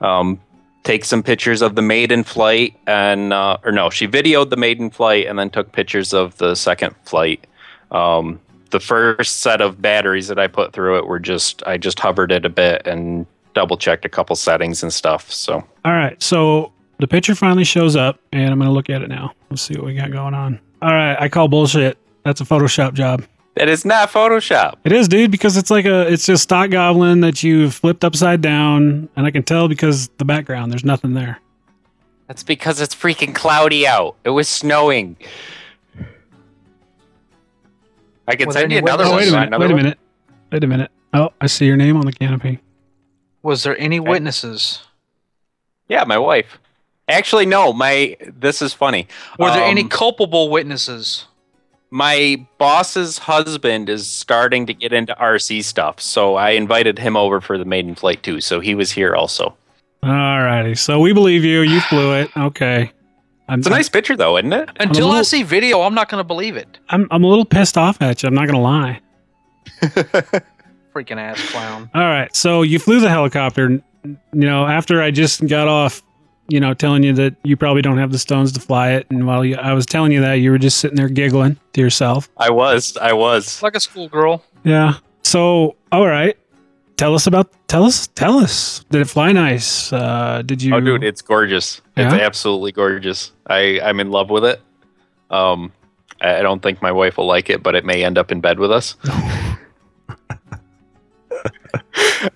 S2: um, take some pictures of the maiden flight. And uh, or no, she videoed the maiden flight and then took pictures of the second flight. Um, the first set of batteries that I put through it were just I just hovered it a bit and double checked a couple settings and stuff. So
S1: All right. So the picture finally shows up, and I'm going to look at it now. Let's see what we got going on. All right. I call bullshit. That's a Photoshop job.
S2: that is not Photoshop.
S1: It is, dude, because it's like a it's just stock goblin that you flipped upside down, and I can tell because the background there's nothing there.
S2: That's because it's freaking cloudy out. It was snowing. I can
S3: Was there
S2: send you
S3: any
S2: another
S1: Oh,
S2: one.
S1: wait a minute. Wait a minute. Wait a minute. Oh, I see your name on the canopy.
S3: Was there any witnesses?
S2: Yeah, my wife. Actually, no. My this is funny.
S3: Were there any
S2: Um,
S3: culpable witnesses?
S2: my boss's husband is starting to get into RC stuff, so I invited him over for the maiden flight too. So he was here also.
S1: All righty. So we believe you. You flew it. Okay. I'm,
S2: It's a nice picture, though, isn't it?
S3: Until I see video, I'm not going to believe it.
S1: I'm, I'm a little pissed off at you. I'm not going to lie.
S3: Freaking ass clown.
S1: All right. So you flew the helicopter. You know, after I just got off, you know, telling you that you probably don't have the stones to fly it, and while you, I was telling you that, you were just sitting there giggling to yourself.
S2: I was. I was.
S3: Like a schoolgirl.
S1: Yeah. So, all right. Tell us about. Tell us. Tell us. Did it fly nice? Uh, did you?
S2: Oh, dude, it's gorgeous. It's absolutely gorgeous. I I'm in love with it. Um, I don't think my wife will like it, but it may end up in bed with us. it,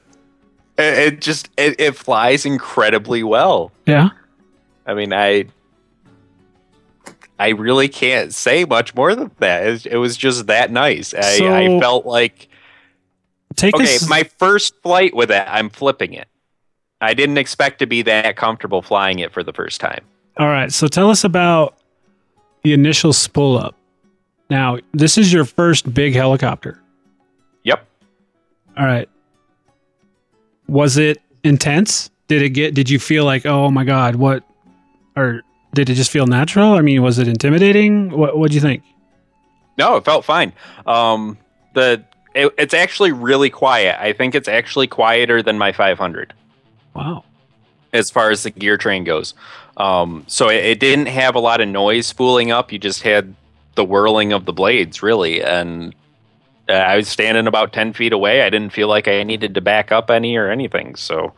S2: it just it, it flies incredibly well.
S1: yeah.
S2: I mean, I I really can't say much more than that. It was, it was just that nice. I,
S1: So-
S2: I felt like
S1: Take
S2: okay,
S1: us.
S2: my first flight with it, I'm flipping it. I didn't expect to be that comfortable flying it for the first time.
S1: All right. So tell us about the initial spool up. Now, this is your first big helicopter.
S2: Yep.
S1: All right. Was it intense? Did it get did you feel like, "Oh my god, what or did it just feel natural? I mean, was it intimidating? What what'd you think?
S2: No, it felt fine. Um, the it, it's actually really quiet. I think it's actually quieter than my 500
S1: Wow.
S2: as far as the gear train goes. Um, so it, it didn't have a lot of noise spooling up. You just had the whirling of the blades, really. And uh, I was standing about 10 feet away. I didn't feel like I needed to back up any or anything. So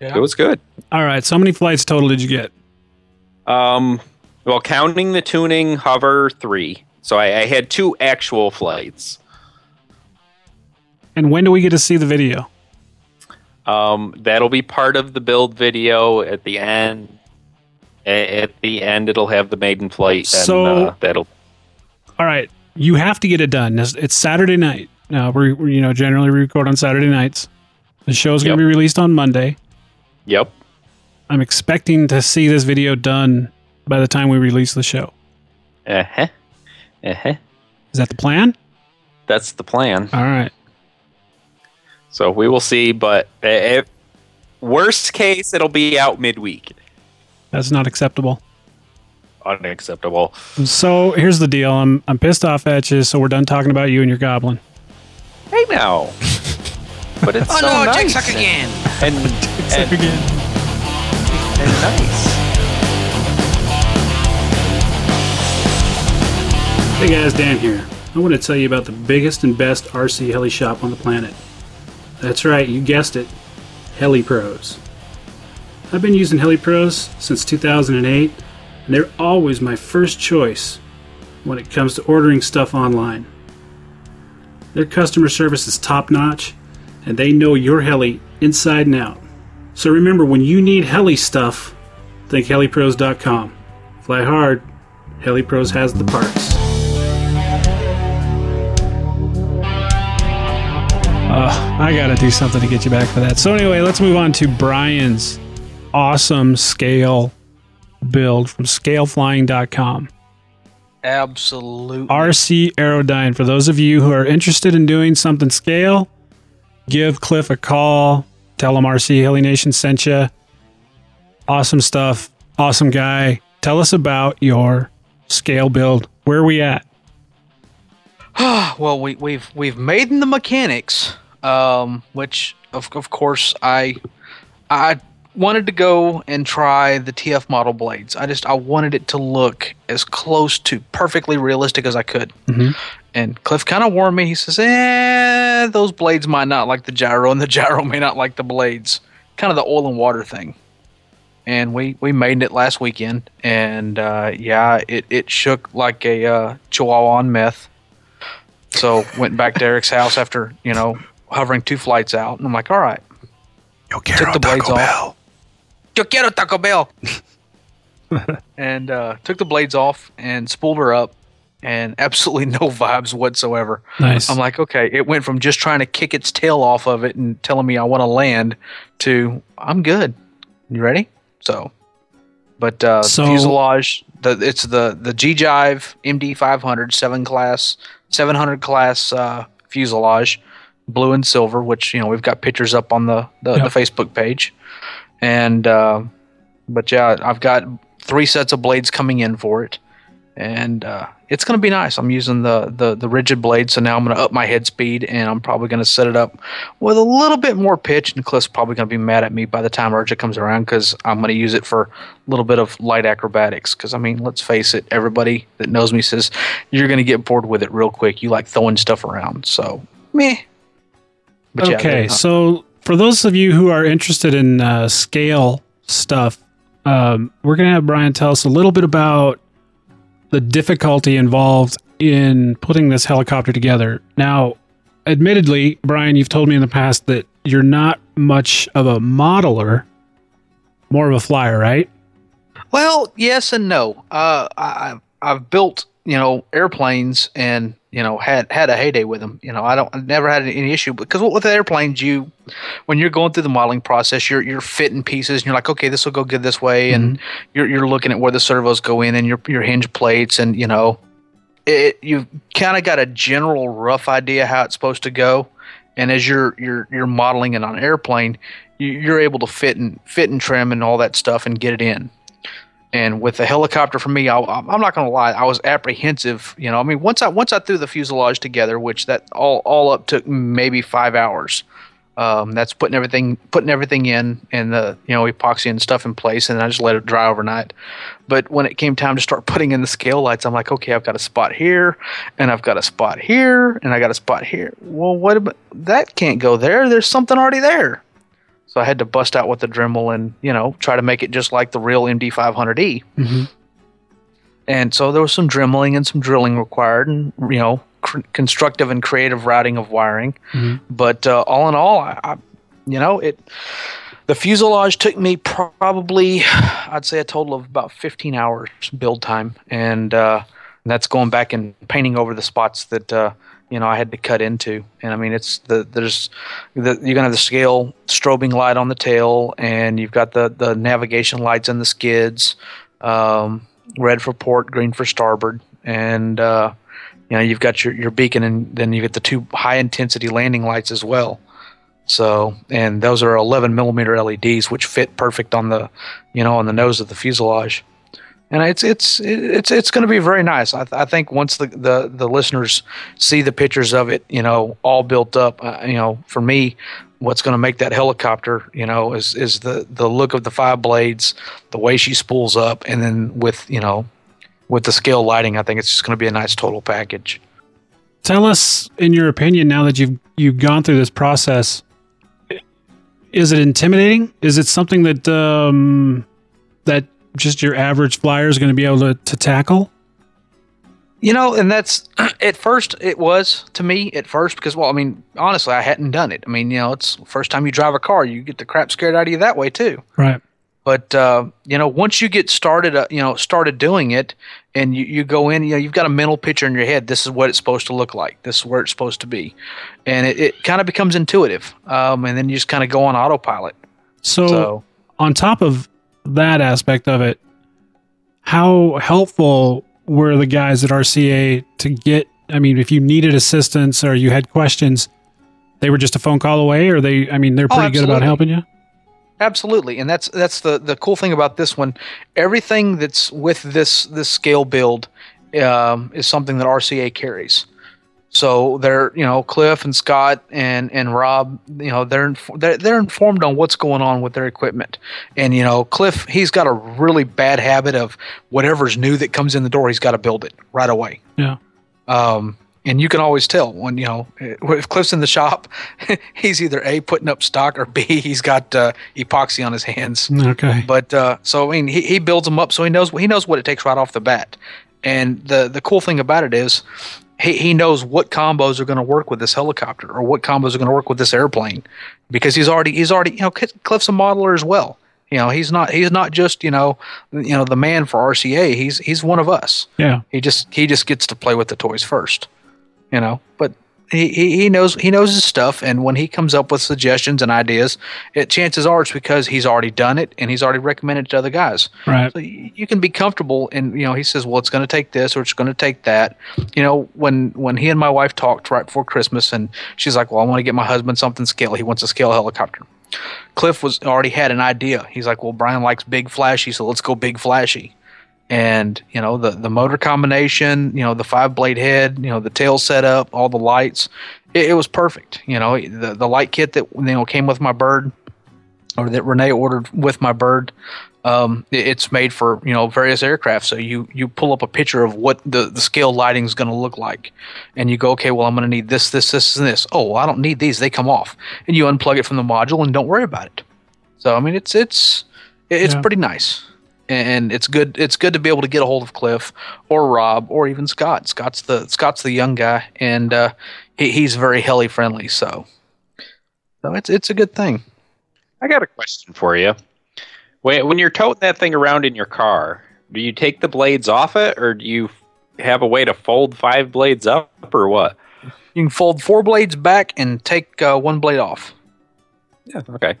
S3: Yeah.
S2: it was good.
S1: All right. So how many flights total did you get?
S2: Um, well, counting the tuning, hover three. So I, I had two actual flights.
S1: And when do we get to see the video?
S2: Um, that'll be part of the build video at the end. At the end, it'll have the maiden flight, and
S1: So-
S2: uh, that'll.
S1: All right. You have to get it done. It's, it's Saturday night. Now, we you know, generally we record on Saturday nights. The show's going
S2: Yep.
S1: to be released on Monday.
S2: Yep.
S1: I'm expecting to see this video done by the time we release the show.
S2: Uh huh. Uh huh.
S1: Is that the plan?
S2: That's the plan.
S1: All right.
S2: So we will see, but if worst case, it'll be out midweek.
S1: That's not acceptable.
S2: Unacceptable.
S1: So here's the deal. I'm I'm pissed off at you. So we're done talking about you and your goblin.
S2: Hey now. But it's
S3: Oh
S2: so
S3: no,
S2: nice
S3: Jake suck again.
S2: and and, and nice.
S1: Hey guys, Dan here. I want to tell you about the biggest and best RC heli shop on the planet. That's right, you guessed it. Heli Pros. I've been using Heli Pros since 2008, and they're always my first choice when it comes to ordering stuff online. Their customer service is top notch, and they know your heli inside and out. So remember, when you need heli stuff, think helipros.com. Fly hard, Heli Pros has the parts. Uh, I gotta do something to get you back for that. So anyway, let's move on to Brian's awesome scale build from scaleflying.com.
S3: Absolutely.
S1: RC Aerodyne. For those of you who are interested in doing something scale, give Cliff a call. Tell him RC Heli Nation sent you. Awesome stuff. Awesome guy. Tell us about your scale build. Where are we at?
S3: well, we, we've we've made in the mechanics, um, which of of course I I wanted to go and try the TF model blades. I just I wanted it to look as close to perfectly realistic as I could.
S1: Mhm.
S3: And Cliff kind of warned me. He says, "Eh, those blades might not like the gyro, and the gyro may not like the blades." Kind of the oil and water thing. And we we made it last weekend, and uh, yeah, it it shook like a uh, chihuahua on meth. So went back to Eric's house after you know hovering two flights out, and I'm like, all right,
S8: Yo
S3: took the blades off. Yo quiero Taco Bell. and uh, took the blades off and spooled her up, and absolutely no vibes whatsoever.
S1: Nice.
S3: I'm like, okay, it went from just trying to kick its tail off of it and telling me I want to land to I'm good. You ready? So, but uh,
S1: So-
S3: fuselage, the it's the the G Jive MD 500 seven class 700 class uh, fuselage, blue and silver. Which you know we've got pictures up on the the,
S1: Yep.
S3: the Facebook page, and uh, but yeah, I've got three sets of blades coming in for it, and uh, it's going to be nice. I'm using the, the the rigid blade, so now I'm going to up my head speed, and I'm probably going to set it up with a little bit more pitch. And Cliff's probably going to be mad at me by the time IRCHA comes around because I'm going to use it for a little bit of light acrobatics. Because I mean, let's face it, everybody that knows me says you're going to get bored with it real quick. You like throwing stuff around, so meh. But
S1: okay,
S3: they're-
S1: so for those of you who are interested in uh, scale stuff, um, we're going to have Brian tell us a little bit about the difficulty involved in putting this helicopter together. Now, admittedly, Brian, you've told me in the past that you're not much of a modeler, more of a flyer, right?
S3: Well, yes and no. Uh, I, I've built you know airplanes and you know had had a heyday with them. You know, I don't I never had any issue because with the airplanes, you when you're going through the modeling process, you're you're fitting pieces and you're like, okay, this will go good this way, and mm-hmm. you're you're looking at where the servos go in and your your hinge plates and you know, it you've kind of got a general rough idea how it's supposed to go, and as you're you're you're modeling it on an airplane, you, you're able to fit and fit and trim and all that stuff and get it in. And with the helicopter, for me, I, I'm not going to lie, I was apprehensive. You know, I mean, once I once I threw the fuselage together, which that all all up took maybe five hours. Um, that's putting everything putting everything in and the you know epoxy and stuff in place, and I just let it dry overnight. But when it came time to start putting in the scale lights, I'm like, okay, I've got a spot here, and I've got a spot here, and I got a spot here. Well, what about that? Can't go there. There's something already there. So I had to bust out with the Dremel and you know try to make it just like the real MD500E.
S1: hmm
S3: And so there was some dremeling and some drilling required, and you know, cr- constructive and creative routing of wiring.
S1: Mhm.
S3: But uh, all in all, I, I, you know, it. The fuselage took me probably, I'd say, a total of about 15 hours build time, and uh, that's going back and painting over the spots that uh, you know I had to cut into. And I mean, it's the there's the, you're gonna have the scale strobing light on the tail, and you've got the the navigation lights and the skids. Um, red for port, green for starboard, and uh, you know you've got your, your beacon, and then you get the two high intensity landing lights as well. So, and those are 11 millimeter LEDs, which fit perfect on the, you know, on the nose of the fuselage. And it's it's it's it's going to be very nice. I, th- I think once the, the the listeners see the pictures of it, you know, all built up, uh, you know, for me, what's going to make that helicopter, you know, is is the the look of the five blades, the way she spools up, and then with you know, with the scale lighting, I think it's just going to be a nice total package.
S1: Tell us, in your opinion, now that you've you've gone through this process, is it intimidating? Is it something that um, that just your average flyer is going to be able to, to tackle?
S3: You know, and that's at first it was to me at first because well, I mean, honestly, I hadn't done it. I mean, you know, it's first time you drive a car, you get the crap scared out of you that way too.
S1: Right.
S3: But uh, you know, once you get started, uh, you know, started doing it, and you, you go in, you know, you've got a mental picture in your head. This is what it's supposed to look like. This is where it's supposed to be, and it, it kind of becomes intuitive. Um, and then you just kind of go on autopilot.
S1: So,
S3: So-
S1: on top of that aspect of it, how helpful were the guys at RCA to get? I mean, if you needed assistance or you had questions, they were just a phone call away, or they? I mean, they're
S3: Oh,
S1: pretty good about helping you.
S3: Absolutely, and that's that's the the cool thing about this one. Everything that's with this this scale build um, is something that RCA carries. So they're you know Cliff and Scott and and Rob you know they're inf- they're, they're informed on what's going on with their equipment, and you know Cliff he's got a really bad habit of whatever's new that comes in the door he's got to build it right away.
S1: Yeah.
S3: Um, and you can always tell when you know if Cliff's in the shop, he's either a putting up stock or b he's got uh, epoxy on his hands.
S1: Okay.
S3: But uh, so I mean, he, he builds them up so he knows he knows what it takes right off the bat. And the the cool thing about it is, he he knows what combos are going to work with this helicopter or what combos are going to work with this airplane, because he's already he's already you know Cliff's a modeler as well. You know he's not he's not just you know you know the man for RCA. He's he's one of us.
S1: Yeah.
S3: He just he just gets to play with the toys first, you know. But he, he, he knows he knows his stuff, and when he comes up with suggestions and ideas, it chances are it's because he's already done it and he's already recommended it to other guys.
S1: Right.
S3: So you, you can be comfortable, and you know he says, well, it's going to take this or it's going to take that. You know, when when he and my wife talked right before Christmas, and she's like, well, I want to get my husband something scale. He wants a scale helicopter. Cliff was already had an idea. He's like, well, Brian likes big flashy, so let's go big flashy and you know the the motor combination you know the five blade head you know the tail setup all the lights. It, it was perfect you know the the light kit that you know came with my bird or that renee ordered with my bird um, it- it's made for you know various aircraft. So you you pull up a picture of what the the scale lighting is going to look like. And you go okay well i'm going to need this this this and this. Oh well, i don't need these. They come off. And you unplug it from the module and don't worry about it. So i mean it's it's it's
S1: Yeah.
S3: pretty nice and it's good it's good to be able to get a hold of cliff or rob or even scott scott's the scott's the young guy and uh, he, he's very heli friendly so so it's it's a good thing
S2: I got a question for you. When, when you're toting that thing around in your car, do you take the blades off it, or do you have a way to fold five blades up, or what?
S3: You can fold four blades back and take uh, one blade off.
S2: Yeah. Okay.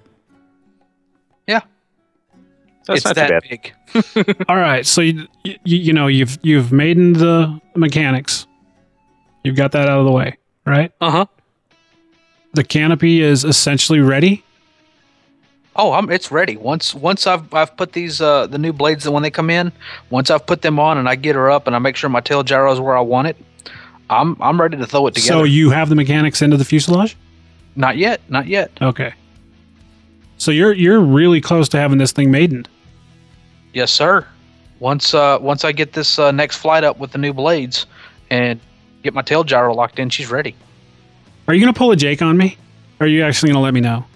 S3: Yeah.
S2: That's
S3: it's
S2: not
S3: that big.
S1: All right, so you, you you know you've you've made the mechanics. You've got that out of the way, right?
S3: Uh huh.
S1: The canopy is essentially ready.
S3: Oh, I'm, it's ready. Once once I've I've put these uh the new blades that when they come in, once I've put them on and I get her up and I make sure my tail gyro is where I want it, I'm I'm ready to throw it together.
S1: So you have the mechanics into the fuselage?
S3: not yet, not yet.
S1: Okay. So you're you're really close to having this thing maidened.
S3: Yes, sir. Once uh once I get this uh, next flight up with the new blades and get my tail gyro locked in, she's ready.
S1: Are you gonna pull a Jake on me? Or are you actually gonna let me know?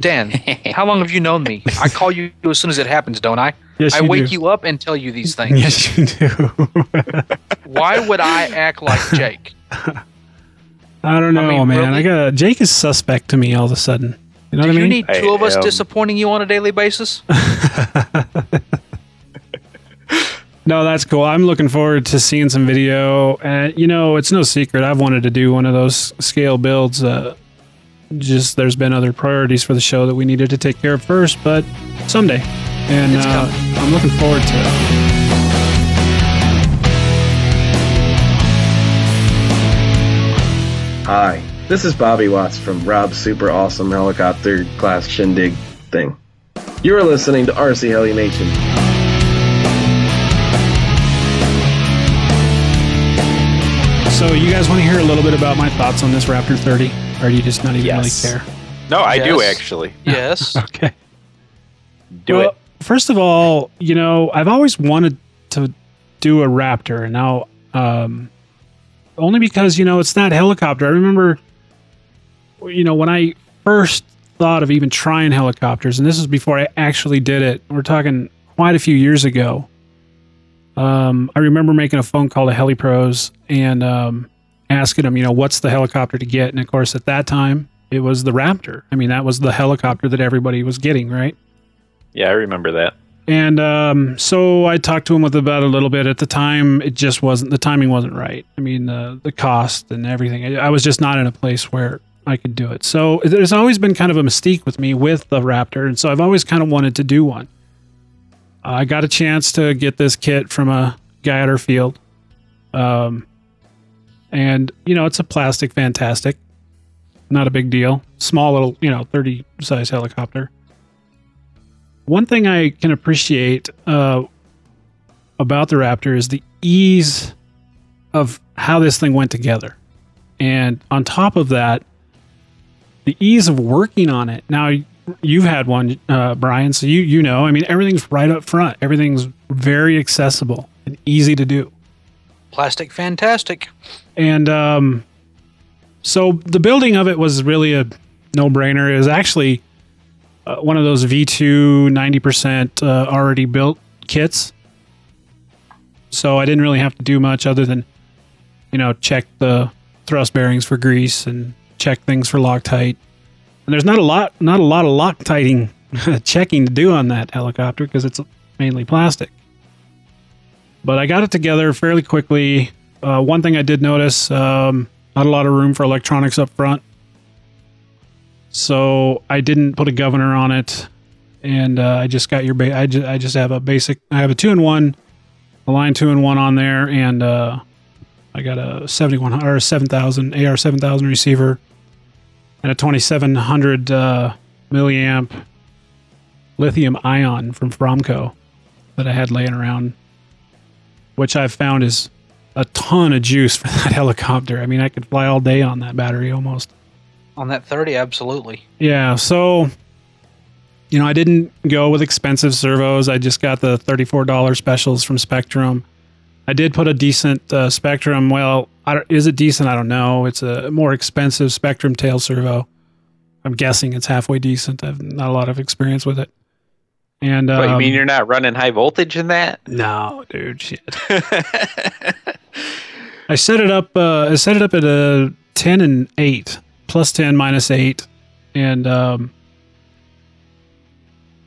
S3: Dan, how long have you known me? I call you as soon as it happens, don't I?
S1: Yes,
S3: I wake
S1: do.
S3: you up and tell you these things.
S1: Yes, you do.
S3: Why would I act like Jake?
S1: I don't know,
S3: mean,
S1: man.
S3: really?
S1: I got Jake is suspect to me all of a sudden. You know
S3: Do
S1: what I
S3: you
S1: mean?
S3: need two of us
S2: I, um,
S3: disappointing you on a daily basis?
S1: No, that's cool. I'm looking forward to seeing some video. And you know, it's no secret. I've wanted to do one of those scale builds. Uh, just there's been other priorities for the show that we needed to take care of first, but someday. And uh. I'm looking forward to it.
S9: Hi, this is Bobby Watts from Rob's super awesome helicopter class shindig thing. You're listening to RC Heli Nation.
S1: So, you guys want to hear a little bit about my thoughts on this Raptor 30, or do you just not even
S2: Yes.
S1: really care?
S2: No, I do actually.
S3: Yes.
S1: Okay.
S2: Do
S1: Well,
S2: it.
S1: First of all, you know, I've always wanted to do a Raptor, and now, um, only because you know it's that helicopter. I remember, you know, when I first thought of even trying helicopters, and this is before I actually did it. We're talking quite a few years ago. Um, I remember making a phone call to HeliPros and um, asking them, you know, what's the helicopter to get? And of course, at that time, it was the Raptor. I mean, that was the helicopter that everybody was getting, right?
S2: Yeah, I remember that.
S1: And um, so I talked to him with about a little bit. At the time, it just wasn't the timing wasn't right. I mean, uh, the cost and everything. I, I was just not in a place where I could do it. So there's always been kind of a mystique with me with the Raptor, and so I've always kind of wanted to do one. I got a chance to get this kit from a guy at our field, um, and you know it's a plastic fantastic, not a big deal, small little you know 30 size helicopter one thing I can appreciate uh, about the Raptor is the ease of how this thing went together. And on top of that, the ease of working on it. Now, you've had one, uh, Brian, so you you know. I mean, everything's right up front. Everything's very accessible and easy to do.
S3: Plastic fantastic.
S1: And um, so the building of it was really a no brainer. It was actually uh, one of those V2 90% uh, already built kits. So I didn't really have to do much other than, you know, check the thrust bearings for grease and check things for Loctite. And there's not a lot, not a lot of Loctiting checking to do on that helicopter because it's mainly plastic. But I got it together fairly quickly. Uh, one thing I did notice, um, not a lot of room for electronics up front. So I didn't put a governor on it, and uh, I just got your. Ba- I just I just have a basic. I have a two in one, a line two in one on there, and uh, I got a seventy one or a seven thousand AR seven thousand receiver, and a twenty seven hundred uh, milliamp lithium ion from Fromeco that I had laying around, which I've found is a ton of juice for that helicopter. I mean, I could fly all day on that battery almost.
S3: On that 30, absolutely.
S1: Yeah, so you know, I didn't go with expensive servos. I just got the $34 specials from Spektrum. I did put a decent uh, Spektrum. Well, is it decent? I don't know. It's a more expensive Spektrum tail servo. I'm guessing it's halfway decent. I've not a lot of experience with it. And
S2: What, you
S1: um,
S2: mean you're not running high voltage in that?
S1: no, dude, shit. I set it up. Uh, I set it up at a ten and eight, plus ten, minus eight, and um,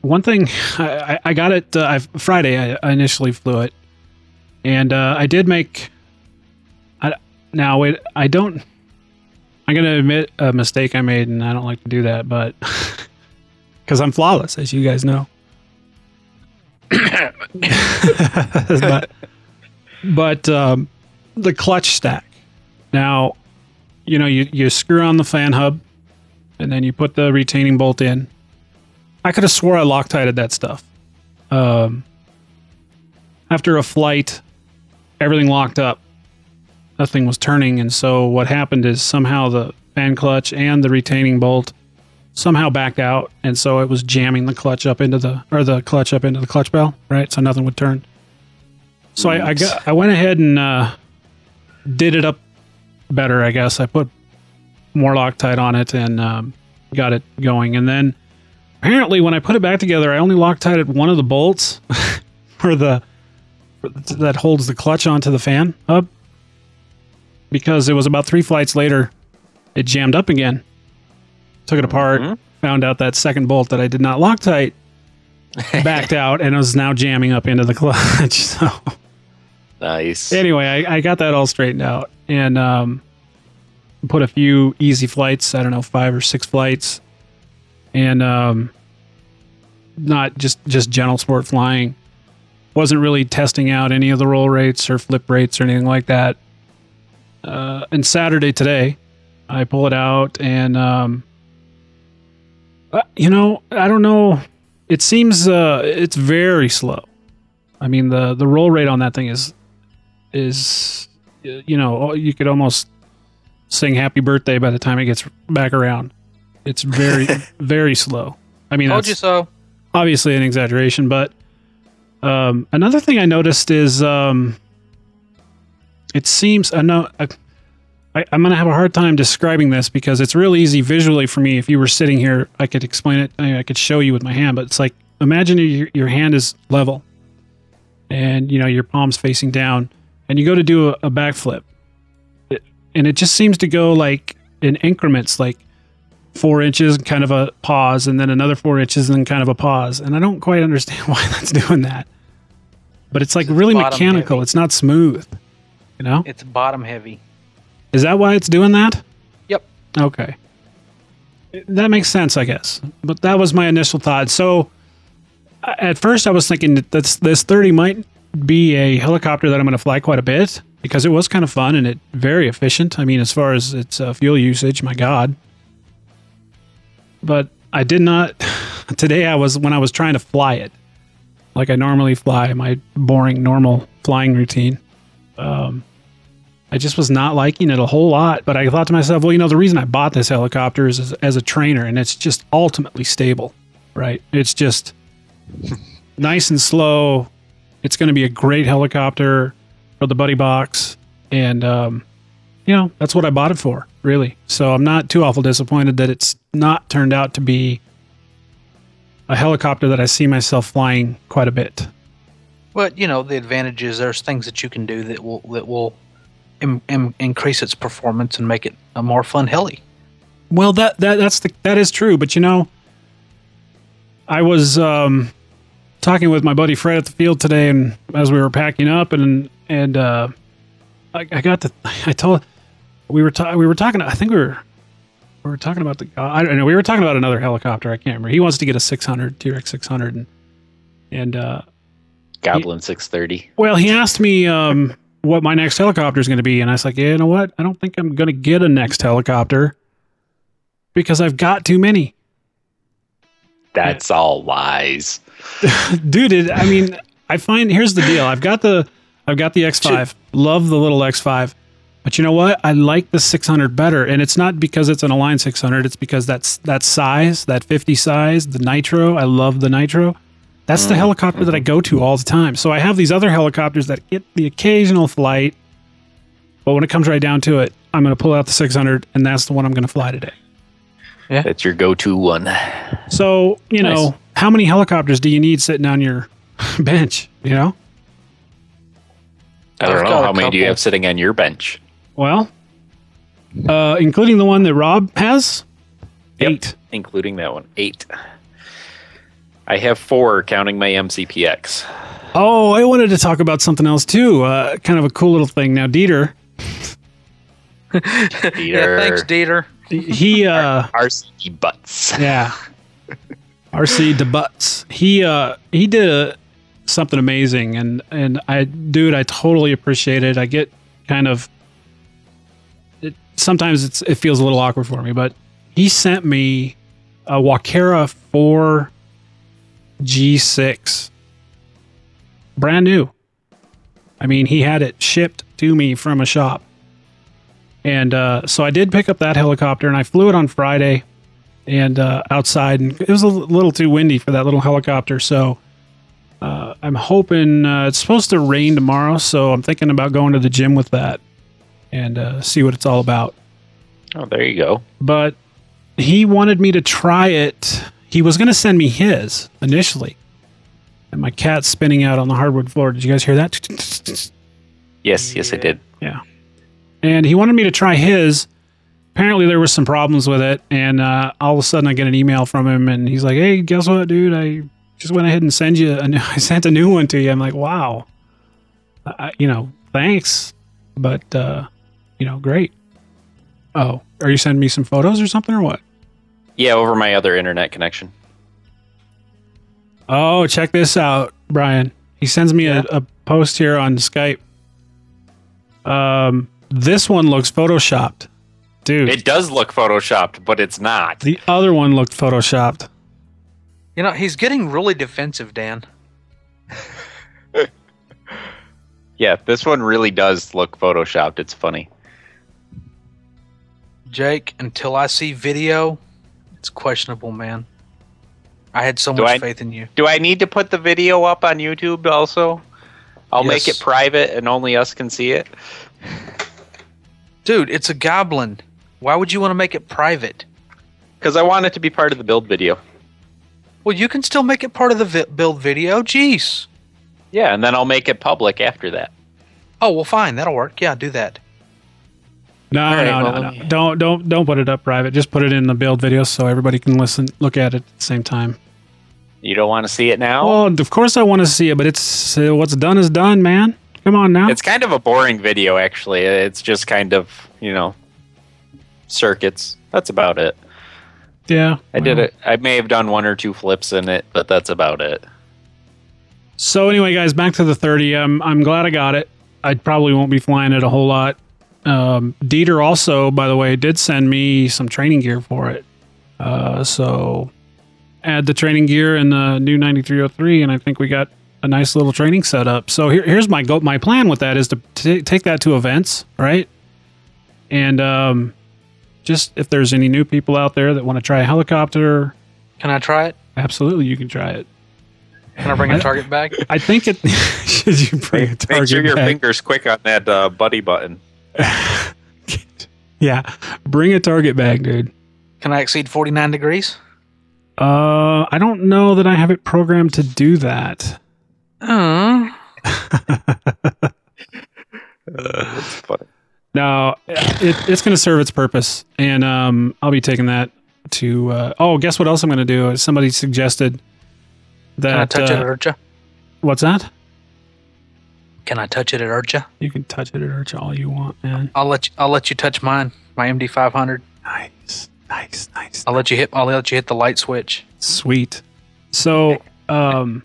S1: one thing I, I- got it uh, I, Friday. I initially flew it, and uh, I did make. I, now it I don't. I'm gonna admit a mistake I made, and I don't like to do that, but because I'm flawless, as you guys know. but but um, the clutch stack. Now, you know, you, you screw on the fan hub and then you put the retaining bolt in. I could have swore I Loctited that stuff. Um, after a flight, everything locked up. Nothing was turning, and so what happened is somehow the fan clutch and the retaining bolt somehow backed out, and so it was jamming the clutch up into the or the clutch up into the clutch bell, right? So nothing would turn. So I, I got I went ahead and uh, did it up better, I guess. I put more Loctite on it and um, got it going. And then apparently, when I put it back together, I only Loctited one of the bolts for the that holds the clutch onto the fan hub because it was about three flights later, it jammed up again. Took it apart, found out that second bolt that I did not Loctite backed out and it was now jamming up into the clutch. So
S2: Nice.
S1: anyway, I, I got that all straightened out and um, put a few easy flights. I don't know, five or six flights, and um, not just just gentle sport flying. Wasn't really testing out any of the roll rates or flip rates or anything like that. Uh, and Saturday today, I pull it out and um, uh, you know I don't know. It seems uh, it's very slow. I mean the the roll rate on that thing is is you know you could almost sing happy birthday by the time it gets back around. It's very very slow. I mean
S3: Told you so.
S1: obviously an exaggeration, but um, another thing I noticed is um, it seems I know I, I, I'm gonna have a hard time describing this because it's real easy visually for me. If you were sitting here, I could explain it. I, I could show you with my hand, but it's like imagine your your hand is level, and you know your palms facing down, and you go to do a, a backflip, It- and it just seems to go like in increments, like four inches, kind of a pause, and then another four inches, and then kind of a pause. And I don't quite understand why that's doing that. But it's like really mechanical.
S3: heavy.
S1: It's not smooth. You know?
S3: It's bottom heavy.
S1: Is that why it's doing that?
S3: Yep.
S1: Okay. That makes sense, I guess. But that was my initial thought. So at first I was thinking that this, this 30 might be a helicopter that I'm going to fly quite a bit because it was kind of fun and it very efficient. I mean, as far as its uh, fuel usage, my God. But I did not. Today I was when I was trying to fly it, like I normally fly my boring normal flying routine. Um, I just was not liking it a whole lot. But I thought to myself, well, you know, the reason I bought this helicopter is as, as a trainer, and it's just ultimately stable, right? It's just nice and slow. It's going to be a great helicopter for the buddy box, and um, you know that's what I bought it for, really. So I'm not too awful disappointed that it's not turned out to be a helicopter that I see myself flying quite a bit.
S3: But you know the advantage is there's things that you can do that will that will Im- im- increase its performance and make it a more fun heli.
S1: Well, that that that's the that is true, but you know, I was um, talking with my buddy Fred at the field today, and as we were packing up, and and uh, I, I got the I told we were ta- we were talking. I think we were we were talking about the uh, I don't know we were talking about another helicopter. I can't remember. He wants to get a 600 T-Rex 600, and and uh,
S2: Goblin 630.
S1: well, he asked me um, what my next helicopter is going to be, and I was like, yeah, you know what? I don't think I'm going to get a next helicopter because I've got too many.
S2: That's all lies.
S1: Dude, it, I mean, I find here's the deal. I've got the I've got the X5. Love the little X5. But you know what? I like the 600 better, and it's not because it's an Align 600. It's because that's that size, that 50 size, the Nitro. I love the Nitro. That's the mm. helicopter that I go to all the time. So I have these other helicopters that get the occasional flight, but when it comes right down to it, I'm going to pull out the 600, and that's the one I'm going to fly today.
S2: Yeah, that's your go-to one.
S1: So you know, how many helicopters do you need sitting on your bench? You know.
S2: I don't
S3: I've
S2: know how many do you have sitting on your bench.
S1: Well, uh, including the one that Rob has,
S2: Yep.
S1: eight.
S2: including that one. Eight. I have four, counting my MCPX.
S1: Oh, I wanted to talk about something else too. Uh, kind of a cool little thing. Now, Dieter,
S3: Yeah, thanks, Dieter.
S1: he uh,
S2: RC butts.
S1: yeah, RC de butts. He uh, he did a, something amazing, and and I, dude, I totally appreciate it. I get kind of. Sometimes it's it feels a little awkward for me, but he sent me a Walkera four G6 brand new. I mean, he had it shipped to me from a shop. And uh, so I did pick up that helicopter and I flew it on Friday and uh, outside. And it was a little too windy for that little helicopter. So uh, I'm hoping uh, it's supposed to rain tomorrow. So I'm thinking about going to the gym with that and uh, see what it's all about.
S2: Oh, there you go.
S1: But he wanted me to try it. He was going to send me his initially. And my cat's spinning out on the hardwood floor. Did you guys hear that?
S2: Yes, yes, I did.
S1: Yeah. And he wanted me to try his. Apparently, there was some problems with it. And uh, all of a sudden, I get an email from him. And he's like, hey, guess what, dude? I just went ahead and send you a new, I sent a new one to you. I'm like, wow. I, you know, thanks. But, uh, you know, great. Oh, are you sending me some photos or something or what?
S2: Yeah, over my other internet connection.
S1: Oh, check this out, Brian. He sends me a, a post here on Skype. Um, this one looks photoshopped, dude.
S2: It does look photoshopped, but it's not.
S1: the other one looked photoshopped.
S3: You know, he's getting really defensive, Dan.
S2: Yeah, this one really does look photoshopped. It's funny.
S3: Jake, until I see video, it's questionable, man. I had so
S2: Do
S3: much
S2: I-
S3: faith in you.
S2: Do I need to put the video up on YouTube also? I'll make it private and only us can see it.
S3: Dude, it's a goblin. Why would you want to make it private?
S2: Because I want it to be part of the build video.
S3: Well, you can still make it part of the vi- build video. Jeez.
S2: Yeah, and then I'll make it public after that.
S3: Oh, well, fine. That'll work. Yeah, do that.
S1: No,
S2: right,
S1: no,
S2: well,
S1: no, no. Don't, don't, don't put it up private. Just put it in the build video so everybody can listen, look at it at the same time.
S2: You don't want to see it now?
S1: Oh, of course I want to see it, but it's uh, what's done is done, man. Come on now.
S2: It's kind of a boring video, actually. It's just kind of, you know, circuits. That's about it.
S1: yeah,
S2: I did it. I may have done one or two flips in it, but that's about it.
S1: So anyway, guys, back to the 30. I'm I'm glad I got it. I probably won't be flying it a whole lot. Um, Dieter also, by the way, did send me some training gear for it. Uh, so add the training gear and the new 9303, and I think we got a nice little training setup. So here, here's my go. My plan with that is to t- take that to events, right? And um, just if there's any new people out there that want to try a helicopter,
S3: Can I try it?
S1: absolutely, you can try it.
S3: Can I bring a target bag?
S1: I think it should you bring a target
S2: Make sure your
S1: bag?
S2: finger's quick on that uh, buddy button.
S1: Yeah, bring a target bag, dude.
S3: Can I exceed 49 degrees?
S1: Uh, I don't know that I have it programmed to do that.
S3: Uh,
S2: It's funny.
S1: No, it, it's going to serve its purpose, and um, I'll be taking that to. Uh, oh, guess what else I'm going to do? Somebody suggested that.
S3: can I touch it
S1: uh,
S3: IRCHA?
S1: what's that?
S3: Can I touch it at IRCHA?
S1: You can touch it at hurt all you want, man.
S3: I'll let you. I'll let you touch mine. My MD 500.
S1: Nice, nice, nice.
S3: I'll let you hit. I'll let you hit the light switch.
S1: Sweet. So, um,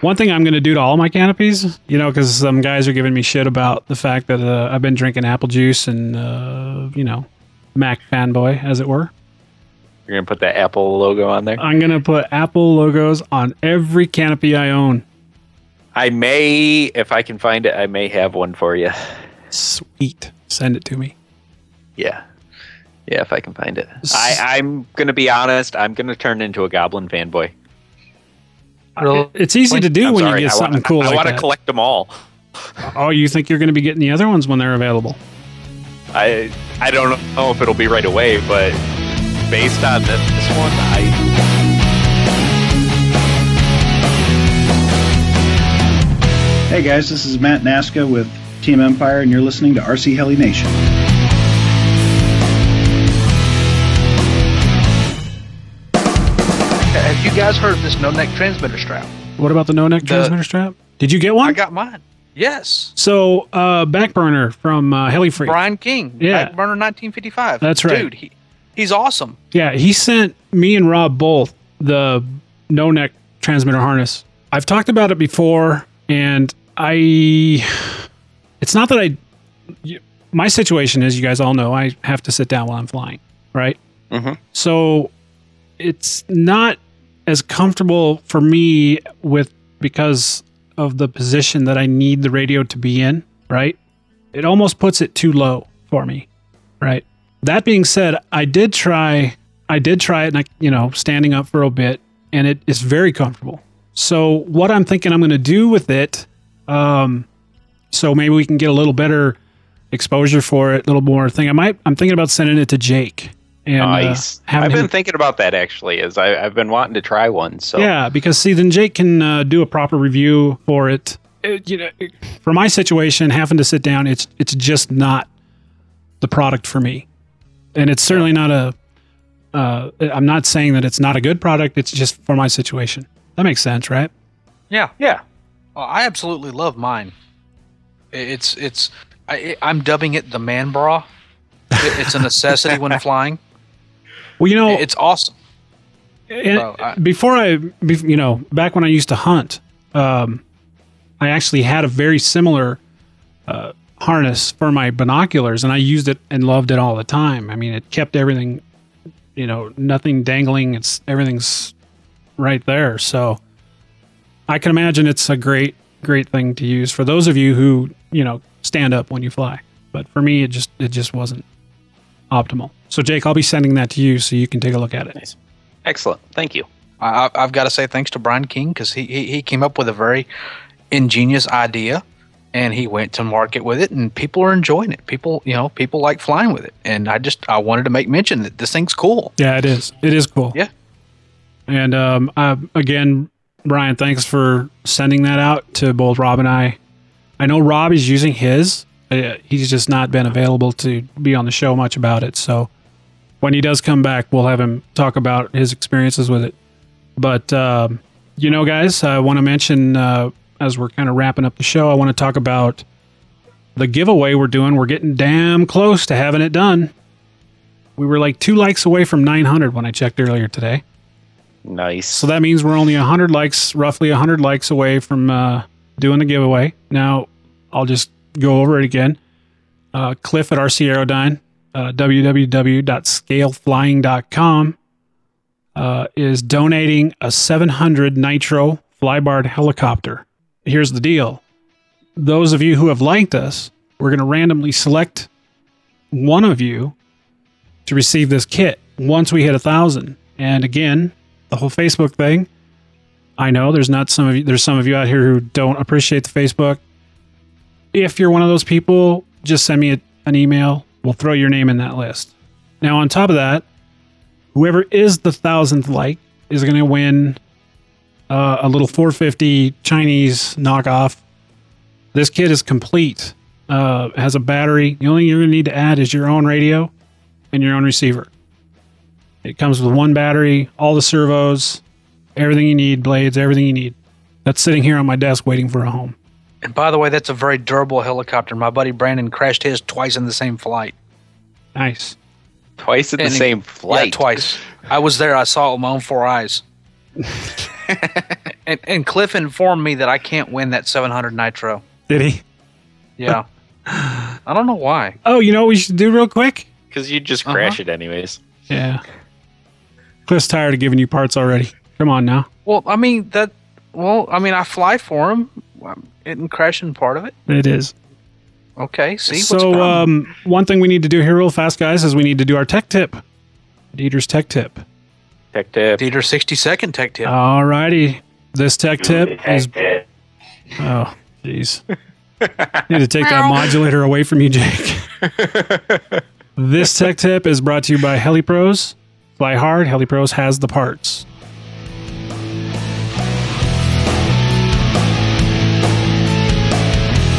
S1: one thing I'm going to do to all my canopies, you know, because some guys are giving me shit about the fact that uh, I've been drinking apple juice and, uh, you know, Mac fanboy, as it were.
S2: You're going to put that Apple logo on there?
S1: I'm going to put Apple logos on every canopy I own.
S2: I may, if I can find it, I may have one for you.
S1: Sweet. Send it to me.
S2: Yeah. Yeah, if I can find it. I, I'm going to be honest. I'm going to turn into a Goblin fanboy.
S1: It's easy to do
S2: I'm
S1: when
S2: sorry,
S1: you get
S2: I
S1: something
S2: wanna,
S1: cool
S2: I,
S1: like
S2: want to collect them all.
S1: oh, you think you're going to be getting the other ones when they're available?
S2: I I don't know if it'll be right away, but based on this, this one, I
S10: Hey guys, this is Matt Nasca with Team Empire, and you're listening to RC Heli Nation.
S3: Have you guys heard of this no neck transmitter strap?
S1: What about the no neck transmitter strap? Did you get one?
S3: I got mine. Yes.
S1: So, uh, Backburner from uh, HeliFreak.
S3: Brian King.
S1: Yeah.
S3: Burner 1955.
S1: That's right.
S3: Dude, he, he's awesome.
S1: Yeah, he sent me and Rob both the no neck transmitter harness. I've talked about it before, and I. It's not that I, My situation is, you guys all know, I have to sit down while I'm flying, right?
S2: Mm-hmm.
S1: So it's not as comfortable for me with because of the position that I need the radio to be in, right? It almost puts it too low for me, right? That being said, I did try I did try it and I, you know, standing up for a bit and it is very comfortable. So what I'm thinking I'm going to do with it um so maybe we can get a little better exposure for it, a little more thing. I might I'm thinking about sending it to Jake and uh,
S2: nice.
S1: having
S2: I've
S1: him-
S2: been thinking about that actually. As I, I've been wanting to try one. So
S1: yeah, because see, then Jake can uh, do a proper review for it. It- you know, it- for my situation, having to sit down, it's it's just not the product for me, and it's certainly not a. Uh, I'm not saying that it's not a good product. It's just for my situation. That makes sense, right?
S3: Yeah.
S2: Yeah.
S3: Oh, I absolutely love mine. It's it's I, I'm dubbing it the man bra. It's a necessity when flying.
S1: Well, you know,
S3: It's awesome.
S1: And
S3: Well, I-
S1: before I, you know, back when I used to hunt, um, I actually had a very similar uh, harness for my binoculars, and I used it and loved it all the time. I mean, it kept everything, you know, nothing dangling. It's everything's right there. So I can imagine it's a great, great thing to use for those of you who, you know, stand up when you fly. But for me, it just, it just wasn't optimal. So Jake, I'll be sending that to you so you can take a look at it.
S2: excellent. Thank you.
S3: I, I- I've got to say thanks to Brian King because he, he he came up with a very ingenious idea, and he went to market with it, and people are enjoying it. People, you know, people like flying with it, and I just I wanted to make mention that this thing's cool.
S1: Yeah, it is. It is cool.
S3: Yeah.
S1: And um, I, again, Brian, thanks for sending that out to both Rob and I. I know Rob is using his. Uh, he's just not been available to be on the show much about it. So when he does come back, we'll have him talk about his experiences with it. But um, you know, guys, I want to mention uh, as we're kind of wrapping up the show, I want to talk about the giveaway we're doing. We're getting damn close to having it done. We were like two likes away from 900 when I checked earlier today.
S2: Nice.
S1: So that means we're only 100 likes, roughly 100 likes away from uh, doing the giveaway. Now, I'll just go over it again. Uh, Cliff at RC Aerodyne, uh, www.scaleflying.com, uh, is donating a 700 Nitro Flybarred helicopter. Here's the deal those of you who have liked us, we're going to randomly select one of you to receive this kit once we hit a thousand. And again, the whole Facebook thing. I know there's not some of you there's some of you out here who don't appreciate the Facebook. If you're one of those people, just send me a, an email. We'll throw your name in that list. Now, on top of that, whoever is the thousandth like is going to win uh, a little 450 Chinese knockoff. This kit is complete. Uh, has a battery. The only thing you're going to need to add is your own radio and your own receiver. It comes with one battery, all the servos, everything you need, blades, everything you need. That's sitting here on my desk waiting for a home.
S3: And by the way, that's a very durable helicopter. My buddy Brandon crashed his twice in the same flight.
S1: Nice.
S2: Twice in
S3: And
S2: the
S3: he-
S2: same flight.
S3: Yeah, twice. I was there. I saw it with my own four eyes. and, and Cliff informed me that I can't win that 700 Nitro.
S1: Did he?
S3: Yeah. I don't know why.
S1: Oh, you know what we should do real quick?
S2: Because you'd just
S3: Uh-huh.
S2: crash it anyways.
S1: Yeah. Cliff's tired of giving you parts already. Come on now.
S3: Well, I mean that. Well, I mean I fly for him. Isn't crashing part of it?
S1: It is.
S3: Okay. See.
S1: so,
S3: wrong?
S1: um, one thing we need to do here, real fast, guys, is we need to do our tech tip. Dieter's tech tip.
S2: Tech tip.
S3: Dieter 60 second tech tip.
S1: All righty. This tech tip is. Oh, jeez. Need to take that modulator away from you, Jake. this tech tip is brought to you by HeliPros. Fly hard. HeliPros has the parts.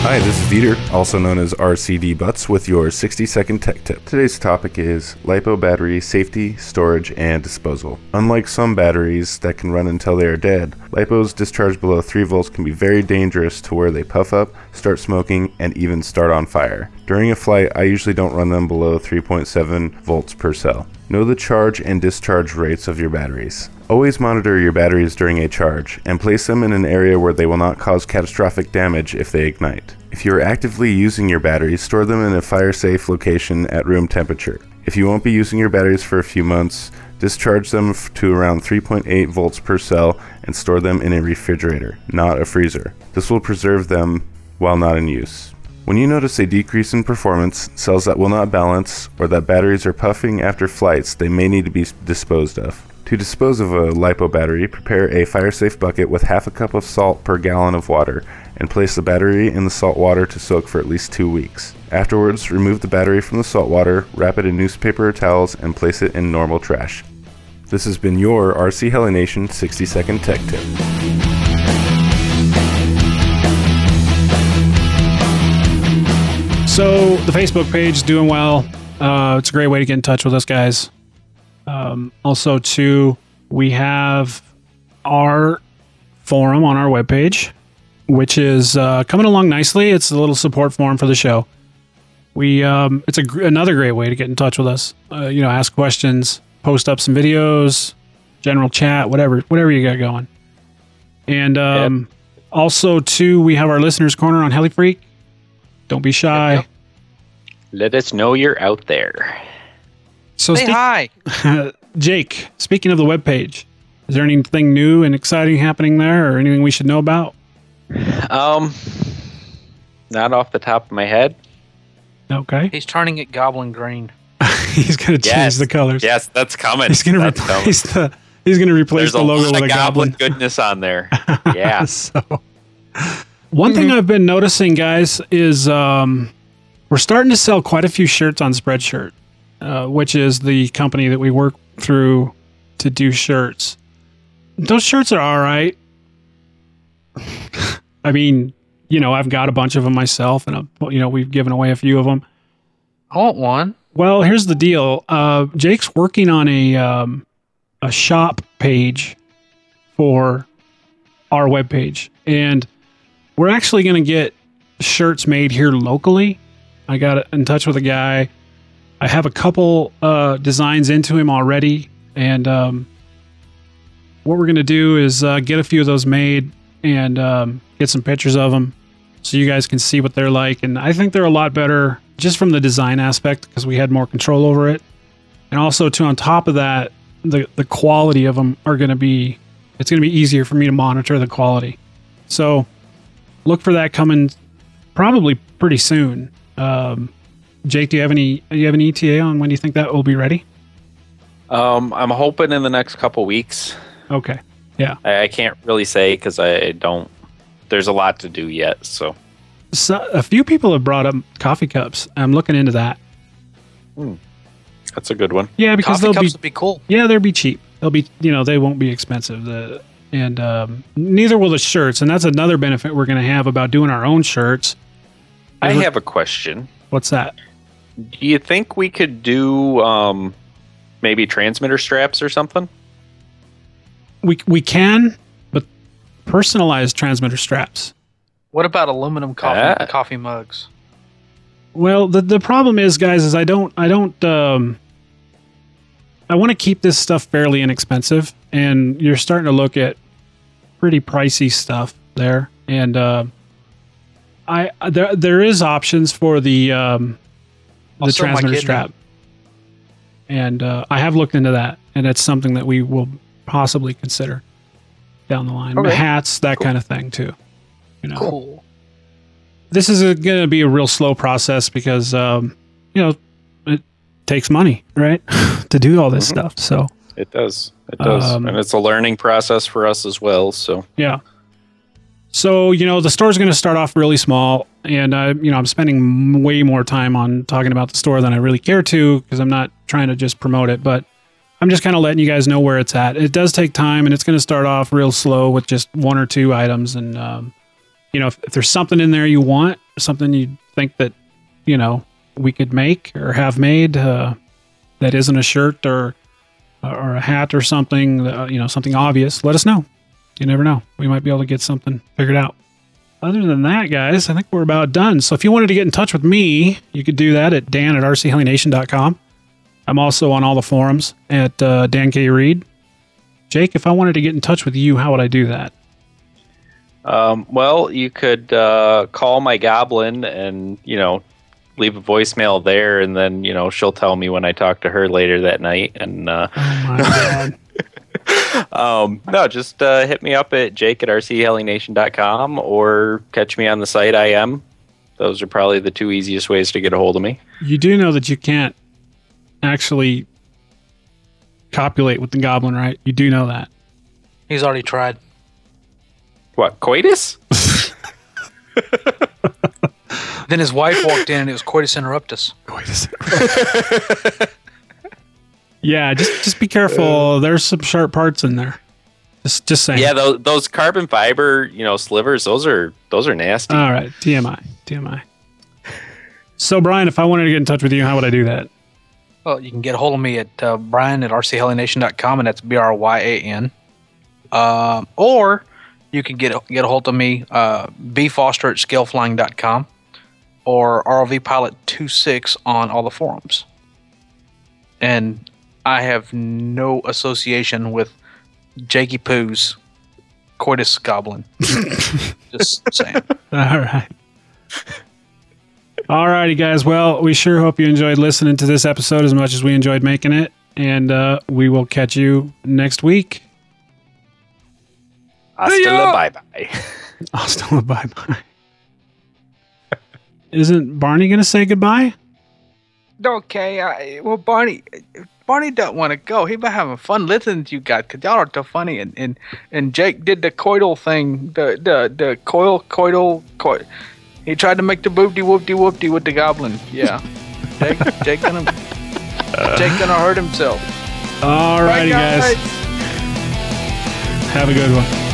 S11: Hi, this is Dieter, also known as RCD Butts, with your 60 second tech tip. Today's topic is LiPo battery safety, storage, and disposal. Unlike some batteries that can run until they are dead, LiPos discharged below 3 volts can be very dangerous to where they puff up, start smoking, and even start on fire. During a flight, I usually don't run them below 3.7 volts per cell. Know the charge and discharge rates of your batteries. Always monitor your batteries during a charge and place them in an area where they will not cause catastrophic damage if they ignite. If you are actively using your batteries, store them in a fire safe location at room temperature. If you won't be using your batteries for a few months, discharge them to around 3.8 volts per cell and store them in a refrigerator, not a freezer. This will preserve them while not in use. When you notice a decrease in performance, cells that will not balance, or that batteries are puffing after flights, they may need to be disposed of. To dispose of a LiPo battery, prepare a fire safe bucket with half a cup of salt per gallon of water and place the battery in the salt water to soak for at least two weeks. Afterwards, remove the battery from the salt water, wrap it in newspaper or towels, and place it in normal trash. This has been your RC Heli Nation 60 second tech tip.
S1: So the Facebook page is doing well. Uh, it's a great way to get in touch with us, guys. Um, also, too, we have our forum on our webpage, which is uh, coming along nicely. It's a little support forum for the show. We um, it's a gr- another great way to get in touch with us. Uh, you know, ask questions, post up some videos, general chat, whatever, whatever you got going. And um, also, too, we have our listeners' corner on HeliFreak. Don't be shy.
S2: Let us know you're out there.
S1: So
S3: Say hi.
S1: Jake, speaking of the webpage, is there anything new and exciting happening there or anything we should know about?
S2: Um, not off the top of my head.
S1: Okay.
S3: He's turning it goblin green.
S1: He's going to change
S2: Yes.
S1: the colors.
S2: Yes, that's coming.
S1: He's going to
S2: That's
S1: replace the he's going to replace
S2: There's
S1: the
S2: a
S1: logo
S2: lot
S1: with
S2: of
S1: a goblin.
S2: goodness on there. Yeah.
S1: so one thing I've been noticing, guys, is um, we're starting to sell quite a few shirts on Spreadshirt, uh, which is the company that we work through to do shirts. Those shirts are all right. I mean, you know, I've got a bunch of them myself, and uh, you know, we've given away a few of them.
S3: I want one.
S1: Well, here's the deal. Uh, Jake's working on a um, a shop page for our webpage, and we're actually going to get shirts made here locally. I got in touch with a guy. I have a couple uh, designs into him already, and um, what we're going to do is uh, get a few of those made and um, get some pictures of them so you guys can see what they're like. And I think they're a lot better just from the design aspect because we had more control over it. And also, too, on top of that, the, the quality of them are going to be, it's going to be easier for me to monitor the quality. So look for that coming probably pretty soon. Um, Jake, do you have any, do you have an ETA on when do you think that will be ready?
S2: Um, I'm hoping in the next couple weeks.
S1: Okay. Yeah.
S2: I, I can't really say because I don't. There's a lot to do yet. So
S1: So, a few people have brought up coffee cups. I'm looking into that. Hmm.
S2: that's a good one.
S1: Yeah, because
S3: Coffee
S1: they'll
S3: cups
S1: be
S3: would be cool.
S1: Yeah, they'll be cheap. They'll be you know they won't be expensive. The and um, neither will the shirts, and that's another benefit we're going to have about doing our own shirts.
S2: I have a question.
S1: What's that?
S2: Do you think we could do um, maybe transmitter straps or something?
S1: We we can, but personalized transmitter straps.
S3: What about aluminum coffee
S2: Ah.
S3: coffee mugs?
S1: Well, the the problem is, guys, is I don't I don't um I want to keep this stuff fairly inexpensive, and you're starting to look at pretty pricey stuff there, and uh, I there there is options for the um the
S3: my
S1: transmitter strap, and uh, I have looked into that, and it's something that we will possibly consider down the line.
S3: Okay.
S1: Hats, that kind of thing too. You know,
S3: Cool.
S1: this is going to be a real slow process because um, you know it takes money right to do all this
S2: Mhm.
S1: stuff so
S2: It does. It does.
S1: Um,
S2: and it's a learning process for us as well. So
S1: yeah so you know the store's going to start off really small and i you know i'm spending way more time on talking about the store than i really care to because i'm not trying to just promote it but i'm just kind of letting you guys know where it's at it does take time and it's going to start off real slow with just one or two items and um, you know if, if there's something in there you want something you think that you know we could make or have made uh, that isn't a shirt or or a hat or something, uh, you know, something obvious, let us know. You never know. We might be able to get something figured out. Other than that, guys, I think we're about done. So if you wanted to get in touch with me, you could do that at dan at rchelination.com. I'm also on all the forums at uh, Dan K. Reed. Jake, if I wanted to get in touch with you, how would I do that?
S2: Um, well, you could uh, call my goblin and you know leave a voicemail there, and then you know she'll tell me when I talk to her later that night. And uh,
S1: Oh my god.
S2: um, no, just uh, hit me up at jake at rchelination.com or catch me on the site I am. Those are probably the two easiest ways to get a hold of me.
S1: you do know that you can't actually copulate with the goblin, right? You do know that.
S3: He's already tried.
S2: What coitus?
S3: Then his wife walked in and it was coitus interruptus.
S1: Yeah, just just be careful. There's some sharp parts in there. Just just saying.
S2: yeah, those, those carbon fiber, you know, slivers. Those are those are nasty.
S1: All right, TMI, TMI. So Brian, if I wanted to get in touch with you, how would I do that?
S3: Well, you can get a hold of me at uh, Brian at rchelination.com, and that's B R Y A N. Um, or you can get get a hold of me, uh, bfoster at scaleflying.com or ROV Pilot 26 on all the forums. And I have no association with Jakey Poo's coitus goblin. Just saying.
S1: All right. All righty, guys. Well, we sure hope you enjoyed listening to this episode as much as we enjoyed making it. And uh, we will catch you next week.
S2: Hasta bye bye.
S1: Hasta bye bye. Isn't Barney going to say goodbye?
S3: Okay, I, well, Barney, Barney don't want to go. He been having fun listening to you guys because y'all are so funny. And, and and Jake did the coital thing, the the the coil coital coil. He tried to make the boopty whoopty whoopty with the goblin. Yeah, Jake Jake gonna Jake gonna hurt himself.
S1: All righty,
S3: Bye,
S1: guys. Have a good one.